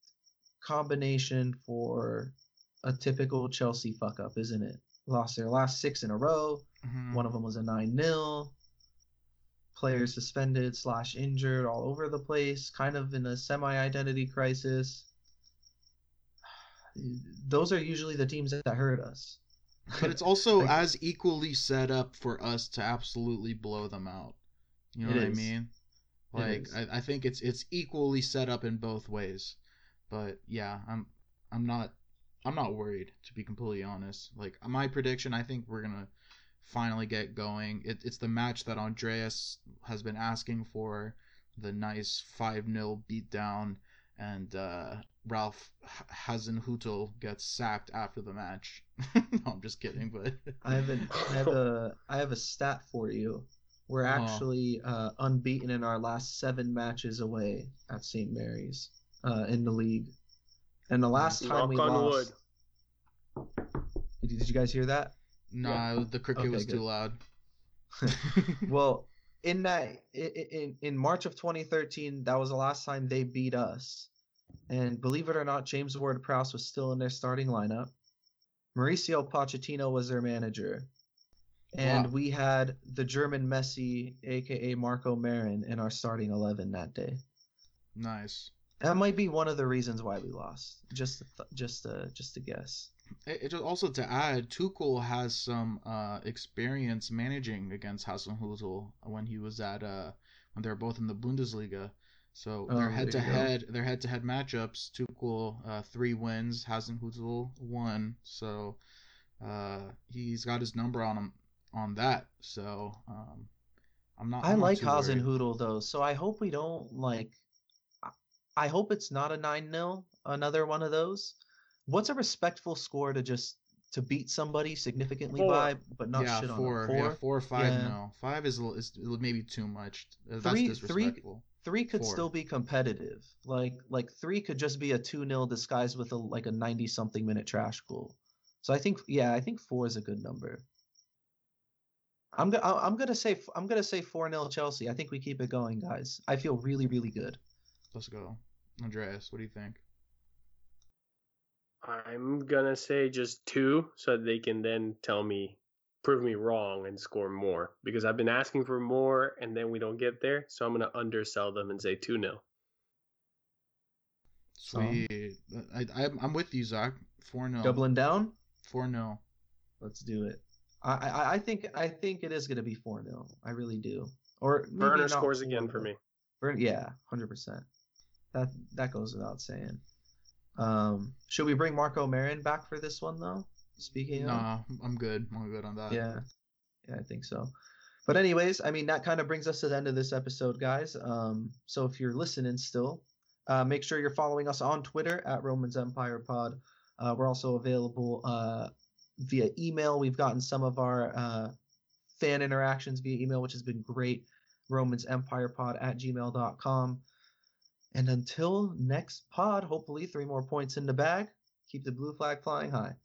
combination for a typical Chelsea fuck up, isn't it? Lost their last six in a row. Mm-hmm. One of them was a 9 0. Players suspended slash injured all over the place, kind of in a semi identity crisis. Those are usually the teams that hurt us. But it's also like, as equally set up for us to absolutely blow them out. You know what is. I mean? Like I, I think it's it's equally set up in both ways. But yeah, I'm I'm not I'm not worried to be completely honest. Like my prediction, I think we're gonna finally get going. It, it's the match that Andreas has been asking for, the nice 5 0 beatdown, and uh, Ralph Hasenhüttl gets sacked after the match. no, I'm just kidding, but I have an, I have a I have a stat for you. We're oh. actually oh. uh, unbeaten in our last seven matches away at St. Mary's uh, in the league, and the last time Knock we lost. Wood. Did you guys hear that? Nah, yeah. the cricket okay, was good. too loud. well, in that in in March of 2013, that was the last time they beat us. And believe it or not, James Ward-Prowse was still in their starting lineup. Mauricio Pochettino was their manager. And wow. we had the German Messi, aka Marko Marin, in our starting eleven that day. Nice. That might be one of the reasons why we lost. Just th- just a just a guess. It, it also to add, Tuchel has some uh, experience managing against Hasenhuttl when he was at uh, when they were both in the Bundesliga. So Oh, their head to head, their head to head matchups, Tuchel uh, three wins, Hasenhuttl one. So uh, he's got his number on him on that. So um, I'm not. I I'm like. Though, so I hope we don't like. I- I hope it's not a nine 0 another one of those. What's a respectful score to just to beat somebody significantly Four. by, but not yeah, shit on four, them? yeah, Four, four or five. Yeah. No, five is a little- is maybe too much. That's Three- three- disrespectful. three could Four. still be competitive. Like like three could just be a two 0 disguised with a like a ninety something minute trash goal. So I think yeah, I think four is a good number. I'm gonna I'm gonna say I'm gonna say four 0 Chelsea. I think we keep it going, guys. I feel really really good. Let's go, Andreas. What do you think? I'm gonna say just two, so they can then tell me, prove me wrong, and score more. Because I've been asking for more, and then we don't get there. So I'm gonna undersell them and say two 0 Sweet. I, I I'm with you, Zach. Four 0 Doubling down. Four 0 Let's do it. I I, I think I think it is gonna be four 0 I really do. Or maybe Burner scores again for me. Burn, yeah, hundred percent. That that goes without saying. Um, should we bring Marko Marin back for this one though? Speaking of, I'm good. I'm good on that. yeah, yeah, I think so. But anyways, I mean that kind of brings us to the end of this episode, guys. Um, so if you're listening still, uh, make sure you're following us on Twitter at Romans Empire Pod. Uh, we're also available uh, via email. We've gotten some of our uh, fan interactions via email, which has been great. Romans Empire Pod at gmail.com. And until next pod, hopefully three more points in the bag. Keep the blue flag flying high.